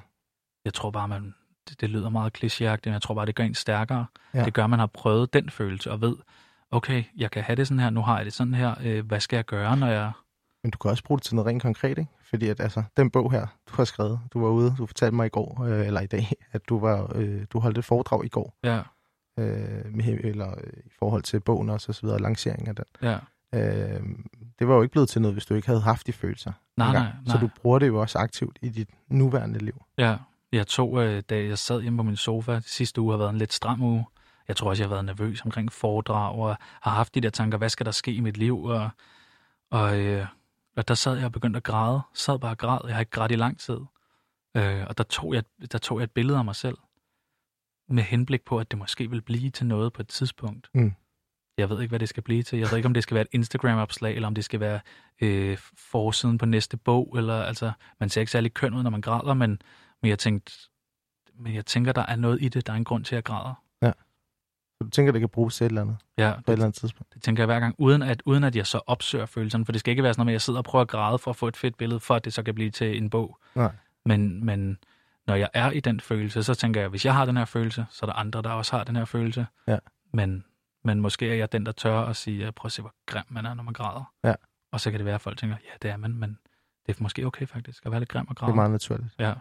jeg tror bare, man, det, det lyder meget klichéagtigt, men jeg tror bare, det gør en stærkere. Ja. Det gør, at man har prøvet den følelse og ved, okay, jeg kan have det sådan her, nu har jeg det sådan her, øh, hvad skal jeg gøre, når jeg... Men du kan også bruge det til noget rent konkret, ikke? Fordi at, altså, den bog her, du har skrevet, du var ude, du fortalte mig i går, øh, eller i dag, at du var, øh, du holdt et foredrag i går, Ja, øh, med, eller øh, i forhold til bogen også, og så videre, lancering af den. ja, Øh, det var jo ikke blevet til noget, hvis du ikke havde haft de følelser. nej, engang. nej, Så nej. du bruger det jo også aktivt i dit nuværende liv. Ja, jeg tog, øh, da jeg sad hjemme på min sofa, de sidste uge har været en lidt stram uge. Jeg tror også, jeg har været nervøs omkring foredrag, og har haft de der tanker, hvad skal der ske i mit liv? Og, og, øh, og der sad jeg og begyndte at græde. Sad bare og græd. Jeg har ikke grædt i lang tid. Øh, og der tog, jeg, der tog jeg et billede af mig selv, med henblik på, at det måske ville blive til noget på et tidspunkt. Mm. Jeg ved ikke, hvad det skal blive til. Jeg ved ikke, om det skal være et Instagram-opslag, eller om det skal være øh, forsiden på næste bog. Eller, altså, man ser ikke særlig køn ud, når man græder, men, men, jeg tænkte, men jeg tænker, der er noget i det. Der er en grund til, at jeg græder. Så du tænker, det kan bruges til et eller andet Ja, på et eller andet tidspunkt? Det tænker jeg hver gang, uden at, uden at jeg så opsøger følelserne. For det skal ikke være sådan noget at jeg sidder og prøver at græde for at få et fedt billede, for at det så kan blive til en bog. Nej. Men, men når jeg er i den følelse, så tænker jeg, hvis jeg har den her følelse, så er der andre, der også har den her følelse. Ja. Men, men måske er jeg den, der tør at sige, prøv at se, hvor grim man er, når man græder. Ja. Og så kan det være, at folk tænker, ja, det er man, men det er måske okay faktisk at være lidt grim og Det græde. er meget naturligt. Ja.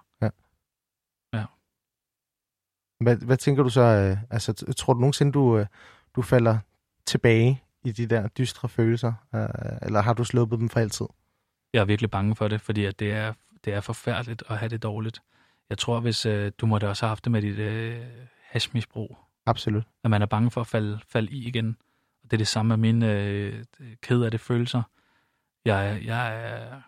Hvad, hvad tænker du så? Øh, altså, tror du nogensinde, du, øh, du falder tilbage i de der dystre følelser? Øh, eller har du sluppet dem for altid? Jeg er virkelig bange for det, fordi at det, er, det er forfærdeligt at have det dårligt. Jeg tror, hvis øh, du måtte også have haft det med dit øh, hashmisbrug, Absolut. at man er bange for at falde, falde i igen. Og det er det samme med mine øh, ked af det følelser. Jeg, jeg, er,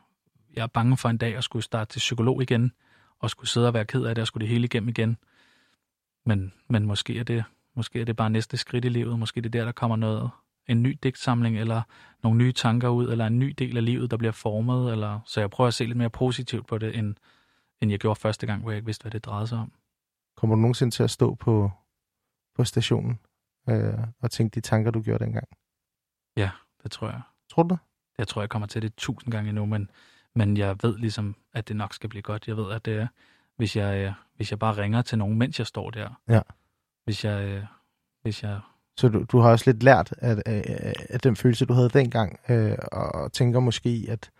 jeg er bange for en dag at skulle starte til psykolog igen, og skulle sidde og være ked af det, og skulle det hele igennem igen. Men, men måske, er det, måske er det bare næste skridt i livet. Måske er det der, der kommer noget, en ny digtsamling, eller nogle nye tanker ud, eller en ny del af livet, der bliver formet. Eller, så jeg prøver at se lidt mere positivt på det, end, end jeg gjorde første gang, hvor jeg ikke vidste, hvad det drejede sig om. Kommer du nogensinde til at stå på, på stationen øh, og tænke de tanker, du gjorde dengang? Det tror jeg. Tror du det? Jeg tror, jeg kommer til det tusind gange endnu, men, men jeg ved ligesom, at det nok skal blive godt. Jeg ved, at det er, hvis jeg, øh, hvis jeg bare ringer til nogen, mens jeg står der. Ja. Hvis jeg, øh, hvis jeg, Så du, du har også lidt lært af, af den følelse, du havde dengang, øh, og tænker måske, at,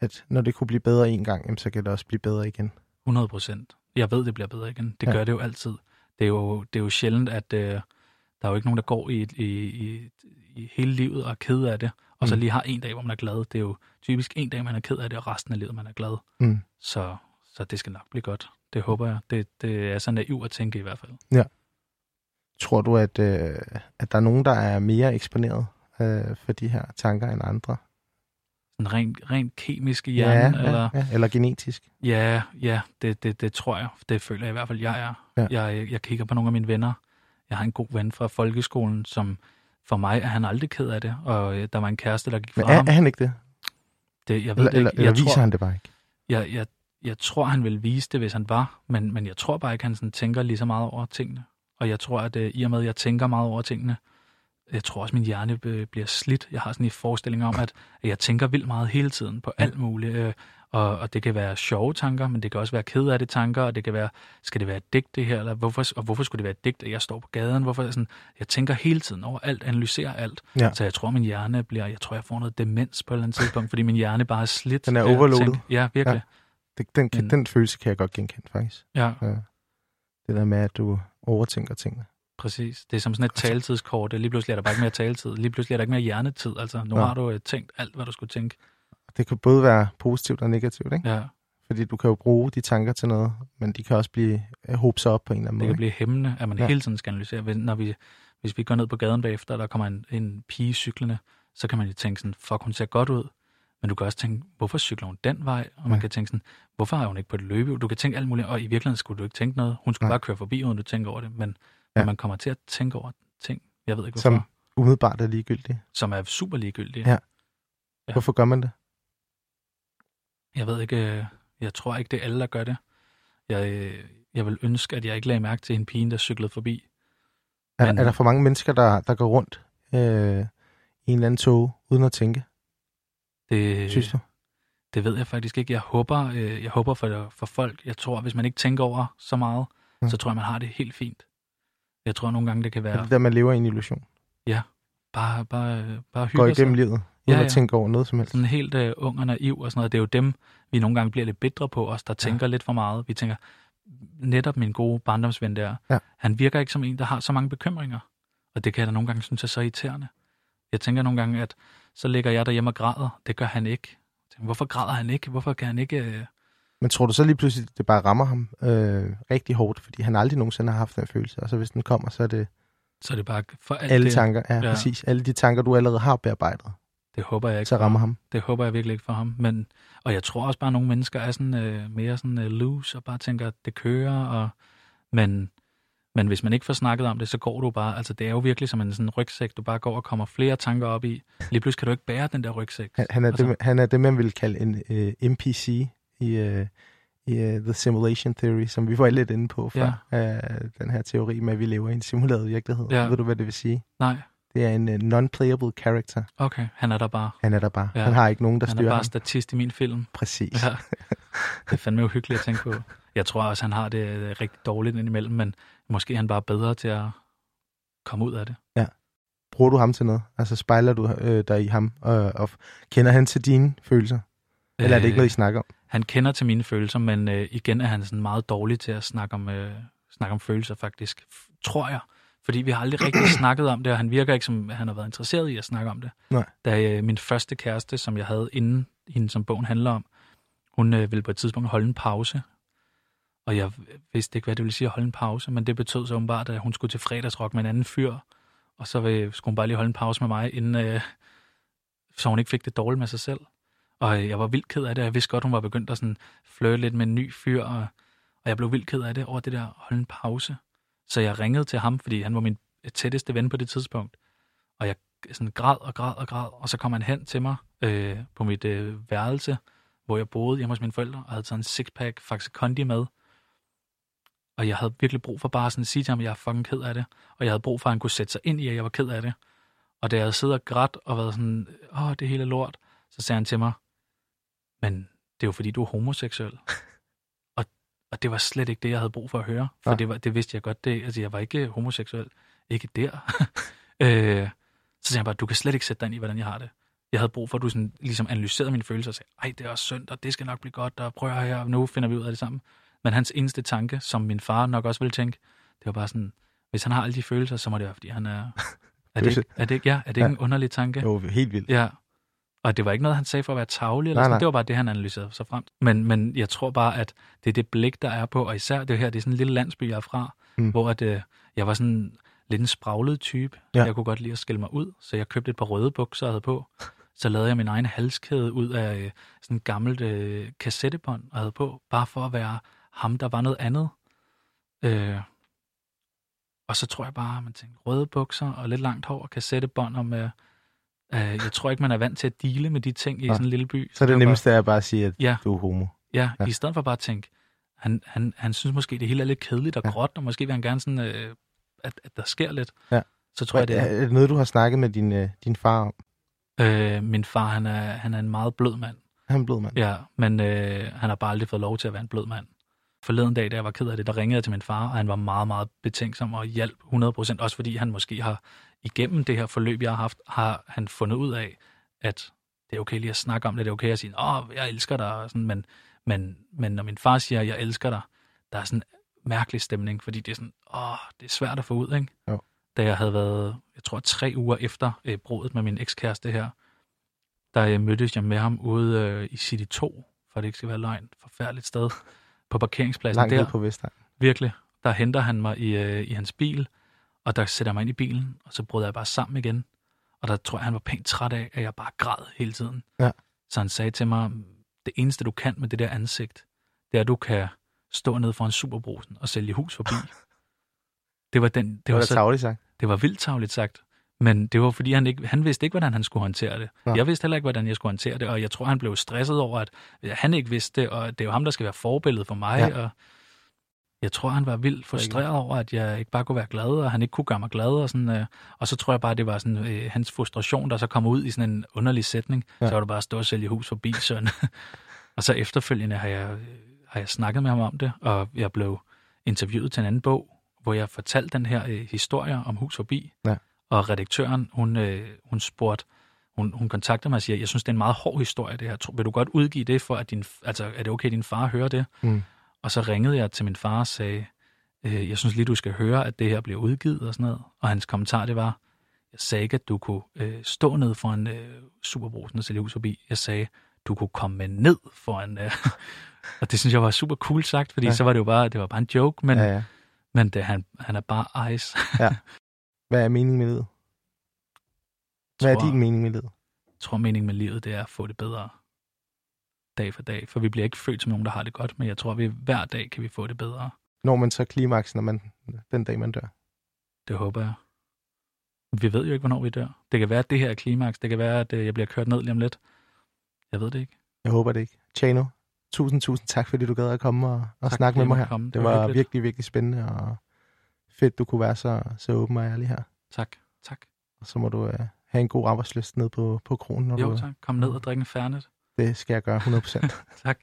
at når det kunne blive bedre en gang, jamen, så kan det også blive bedre igen. 100 procent. Jeg ved, det bliver bedre igen. Det Ja. gør det jo altid. Det er jo, det er jo sjældent, at øh, der er jo ikke nogen, der går i, i, i, i hele livet og er ked af det, og så Mm. lige har en dag, hvor man er glad. Det er jo typisk en dag, man er ked af det, og resten af livet, man er glad. Mm. Så, så det skal nok blive godt. Det håber jeg. Det, det er så naivt at tænke i hvert fald. Tror du, at, øh, at der er nogen, der er mere eksponeret øh, for de her tanker end andre? Sådan rent, rent kemisk i hjernen, ja, eller... ja, ja, eller genetisk? Ja, ja, det, det, det tror jeg. Det føler jeg i hvert fald, jeg er. Ja. Jeg, jeg kigger på nogle af mine venner. Jeg har en god ven fra folkeskolen, som for mig er han aldrig ked af det. Og øh, der var en kæreste, der gik fra Men er, ham. er han ikke det? Det, jeg ved Eller, det eller, ikke. eller Jeg viser tror, han det bare ikke? jeg, jeg, jeg tror, han ville vise det, hvis han var. Men, men jeg tror bare ikke, han sådan tænker lige så meget over tingene. Og jeg tror, at øh, i og med, at jeg tænker meget over tingene, jeg tror også, at min hjerne øh, bliver slidt. Jeg har sådan en forestilling om, at, jeg tænker vildt meget hele tiden på alt muligt. Øh, og, og det kan være sjove tanker, men det kan også være ked af det tanker, og det kan være, skal det være et digt det her, eller hvorfor, og hvorfor skulle det være et digt, at jeg står på gaden? Hvorfor, sådan, jeg tænker hele tiden over alt, analyserer alt. Ja. Så jeg tror, min hjerne bliver, jeg tror, jeg får noget demens på et eller andet tidspunkt, fordi min hjerne bare er slidt. Den er at overloadet. Ja, virkelig. Det, den, kan, Men- den følelse kan jeg godt genkende, faktisk. Ja. ja. Det der med, at du overtænker tingene. Præcis. Det er som sådan et taletidskort. Lige pludselig er der bare ikke mere taletid. Lige pludselig er der ikke mere hjernetid. Altså, nu Ja. har du øh, tænkt alt, hvad du skulle tænke. Det kan både være positivt og negativt, ikke? Ja, Fordi du kan jo bruge de tanker til noget, men de kan også blive øh, hobe sig op på en eller anden det måde. kan blive hæmmende, at man Ja. hele tiden skal analysere. Når vi, hvis vi går ned på gaden bagefter, og der kommer en, en pige cyklende, så kan man jo tænke sådan, fuck, hun ser godt ud. Men du kan også tænke, hvorfor cykler hun den vej? Og man Ja. kan tænke sådan, hvorfor har hun ikke på et løbe? Du kan tænke alt muligt, og i virkeligheden skulle du ikke tænke noget. Hun skulle Nej. bare køre forbi, uden du tænker over det. Men, Ja. men man kommer til at tænke over ting. Jeg ved ikke, hvorfor. Som Som, umiddelbart er ligegyldige. som er super ligegyldige. Ja. Ja. Hvorfor gør man det? Jeg ved ikke, øh, jeg tror ikke, det er alle, der gør det. Jeg, øh, jeg vil ønske, at jeg ikke lagde mærke til en pige, der cyklede forbi. Er, Men- er der for mange mennesker, der, der går rundt øh, i en eller anden tog, uden at tænke, Det, synes du? det ved jeg faktisk ikke. Jeg håber, øh, jeg håber for, for folk, jeg tror, hvis man ikke tænker over så meget, Ja. så tror jeg, man har det helt fint. Jeg tror nogle gange, det kan Ja. være Det der, man lever i en illusion. bare, bare, bare Går hygge igennem sig. livet, uden Ja, at ja. tænke over noget som helst. Sådan helt øh, ung og naiv og sådan noget. Det er jo dem, vi nogle gange bliver lidt bedre på, os der tænker lidt for meget. Vi tænker, netop min gode barndomsven der, Ja. han virker ikke som en, der har så mange bekymringer. Og det kan jeg da nogle gange synes er så irriterende. Jeg tænker nogle gange, at så ligger jeg derhjemme og græder. Det gør han ikke. Tænker, hvorfor græder han ikke? Hvorfor kan han ikke... Øh... Men tror du så lige pludselig, det bare rammer ham øh, rigtig hårdt, fordi han aldrig nogensinde har haft den følelse, og så hvis den kommer, så er det Så er det bare for alt alle det, tanker. Ja, ja, præcis. Alle de tanker, du allerede har bearbejdet, det håber jeg ikke så rammer ham. ham. Det håber jeg virkelig ikke for ham. Men, og jeg tror også bare, at nogle mennesker er sådan, øh, mere sådan øh, loose og bare tænker, at det kører. Og, men, Men hvis man ikke får snakket om det, så går du bare, altså det er jo virkelig som en sådan rygsæk, du bare går og kommer flere tanker op i. Lige pludselig kan du ikke bære den der rygsæk. Han, han, er, Altså- det, han er det, man vil kalde en uh, NPC i, uh, i uh, The Simulation Theory, som vi var lidt inde på før. Ja. Uh, den her teori med, at vi lever i en simuleret virkelighed. Ja. Ved du, hvad det vil sige? Nej, Det er en uh, non-playable character. okay, han er der bare. Han er der bare. Ja. Han har ikke nogen, der Han er styrer bare ham. statist i min film. Præcis. Ja. Det er fandme uhyggeligt at tænke på. Jeg tror også, han har det øh, rigtig dårligt indimellem, men måske er han bare bedre til at komme ud af det. Bruger du ham til noget? Altså spejler du øh, dig i ham? Og, og kender han til dine følelser? Eller er det ikke noget, I snakker om? Han kender til mine følelser, men øh, igen er han sådan meget dårlig til at snakke om, øh, snakke om følelser faktisk. F- tror jeg. Fordi vi har aldrig rigtig snakket om det, og han virker ikke som, han har været interesseret i at snakke om det. Nej. Da øh, min første kæreste, som jeg havde inden hende, som bogen handler om, hun øh, ville på et tidspunkt holde en pause. Og jeg vidste ikke, hvad det ville sige at holde en pause, men det betød så åbenbart, at hun skulle til fredagsrock med en anden fyr, og så skulle hun bare lige holde en pause med mig, inden, øh, så hun ikke fik det dårligt med sig selv. Og øh, jeg var vildt ked af det, og jeg vidste godt, hun var begyndt at sådan flirte lidt med en ny fyr, og, og jeg blev vildt ked af det over det der holde en pause. Så jeg ringede til ham, fordi han var min tætteste ven på det tidspunkt. Og jeg sådan græd og græd og græd, og så kom han hen til mig øh, på mit øh, værelse, hvor jeg boede hjemme hos mine forældre, og havde taget en sixpack Faxe Kondi med. Og jeg havde virkelig brug for bare sådan at sige til ham, at jeg er fucking ked af det. Og jeg havde brug for, at han kunne sætte sig ind i, at jeg var ked af det. Og da jeg havde siddet og grædt og været sådan, åh, det hele er lort, så sagde han til mig, men det er jo fordi, du er homoseksuel. og, og det var slet ikke det, jeg havde brug for at høre. For Nej. det, var, det vidste jeg godt. Det, altså, jeg var ikke homoseksuel. Ikke der. øh, så sagde han bare, du kan slet ikke sætte dig ind i, hvordan jeg har det. Jeg havde brug for, at du sådan, ligesom analyserede mine følelser og sagde, ej, det er også synd, og det skal nok blive godt, og prøv her, nu finder vi ud af det sammen. Men hans eneste tanke, som min far nok også ville tænke, det var bare sådan, hvis han har alle de følelser, så må det være, fordi han er... Er det, ikke, er det ikke, ja, er det ikke Ja. en underlig tanke? Jo, helt vildt. Ja. Og det var ikke noget, han sagde for at være tavlig, eller Nej, sådan. nej. det var bare det, han analyserede sig frem. Men, men jeg tror bare, at det er det blik, der er på, og især det her, det er sådan en lille landsby, jeg er fra, Mm. hvor at, øh, jeg var sådan lidt en spraglet type. Ja. Jeg kunne godt lide at skille mig ud, så jeg købte et par røde bukser, jeg havde på. Så lavede jeg min egen halskæde ud af øh, sådan et gammelt øh, kassettebånd, jeg havde på, bare for at være ham, der var noget andet. Øh, og så tror jeg bare, at man tænkte, røde bukser og lidt langt hår og kassettebånd om... Øh, øh, jeg tror ikke, man er vant til at dele med de ting i Nej. sådan en lille by. Så det nemmeste er bare at sige, at Ja. du er homo. Ja, Ja. ja, i stedet for bare at tænke, han, han, han synes måske, det hele er lidt kedeligt og Ja. ja. gråt, og måske vil han gerne sådan, øh, at, at der sker lidt. Ja. Så tror jeg, det er, er... er det noget, du har snakket med din, øh, din far om? Øh, min far, han er, han er en meget blød mand. Han er en blød mand. Ja, men øh, han har bare aldrig fået lov til at være en blød mand. Forleden dag, da jeg var ked af det, der ringede jeg til min far, og han var meget, meget betænksom og hjalp 100%, også fordi han måske har, igennem det her forløb, jeg har haft, har han fundet ud af, at det er okay lige at snakke om det, det er okay at sige, åh, jeg elsker dig, og sådan, men, men, men når min far siger, jeg elsker dig, der er sådan en mærkelig stemning, fordi det er sådan, åh, det er svært at få ud, ikke? Jo. Da jeg havde været, jeg tror, tre uger efter øh, brudet med min ekskæreste her, der øh, mødtes jeg med ham ude øh, i City 2, for det ikke skal være løgn, forfærdeligt sted, på parkeringspladsen Langt der. på Vestegn. Virkelig. Der henter han mig i, øh, i hans bil, og der sætter jeg mig ind i bilen, og så bryder jeg bare sammen igen. Og der tror jeg, han var pænt træt af, at jeg bare græd hele tiden. Ja. Så han sagde til mig, det eneste du kan med det der ansigt, det er, at du kan stå nede foran superbrusen og sælge hus forbi. det var, den, det Det var var, så, sagt. det var vildt tavligt sagt. Men det var, fordi han, ikke, han vidste ikke, hvordan han skulle håndtere det. Ja. Jeg vidste heller ikke, hvordan jeg skulle håndtere det, og jeg tror, han blev stresset over, at han ikke vidste det, og det er jo ham, der skal være forbillede for mig. Ja. Og jeg tror, han var vildt frustreret over, at jeg ikke bare kunne være glad, og han ikke kunne gøre mig glad. Og, sådan, øh, og så tror jeg bare, det var sådan, øh, hans frustration, der så kom ud i sådan en underlig sætning. Ja. Så var det bare at stå og sælge hus forbi, søn. og så efterfølgende har jeg, har jeg snakket med ham om det, og jeg blev interviewet til en anden bog, hvor jeg fortalte den her øh, historie om hus forbi. Ja. Og redaktøren, hun, øh, hun spurgte, hun, hun kontaktede mig og siger, jeg synes, det er en meget hård historie, det her. Vil du godt udgive det, for at din, altså, er det okay, at din far hører det? Mm. Og så ringede jeg til min far og sagde, øh, jeg synes lige, du skal høre, at det her bliver udgivet og sådan noget. Og hans kommentar, det var, jeg sagde ikke, at du kunne øh, stå ned for en øh, superbrusen og sælge hus forbi. Jeg sagde, du kunne komme ned for en... Øh, og det synes jeg var super cool sagt, fordi Ja. ja. så var det jo bare, det var bare en joke, men, Ja, ja. ja. men det, han, han er bare ice. Hvad er meningen med livet? Hvad er tror, din mening med livet? tror, meningen med livet, det er at få det bedre dag for dag. For vi bliver ikke født som nogen, der har det godt, men jeg tror, at vi hver dag kan vi få det bedre. når man så klimaks, når man, den dag, man dør? Det håber jeg. Vi ved jo ikke, hvornår vi dør. Det kan være, at det her er klimaks. Det kan være, at øh, jeg bliver kørt ned lige om lidt. Jeg ved det ikke. Jeg håber det ikke. Chano, tusind, tusind tak, fordi du gad at komme og, og Tak, snakke med mig jeg her. komme. Det, Det var, var var virkelig, virkelig spændende og fedt, du kunne være så, så åben og ærlig her. Tak. Tak. Og så må du uh, have en god arbejdsløst ned på, på kronen. Når Jo, du, tak. Kom ned og drik en fernet. Det skal jeg gøre 100%. Tak.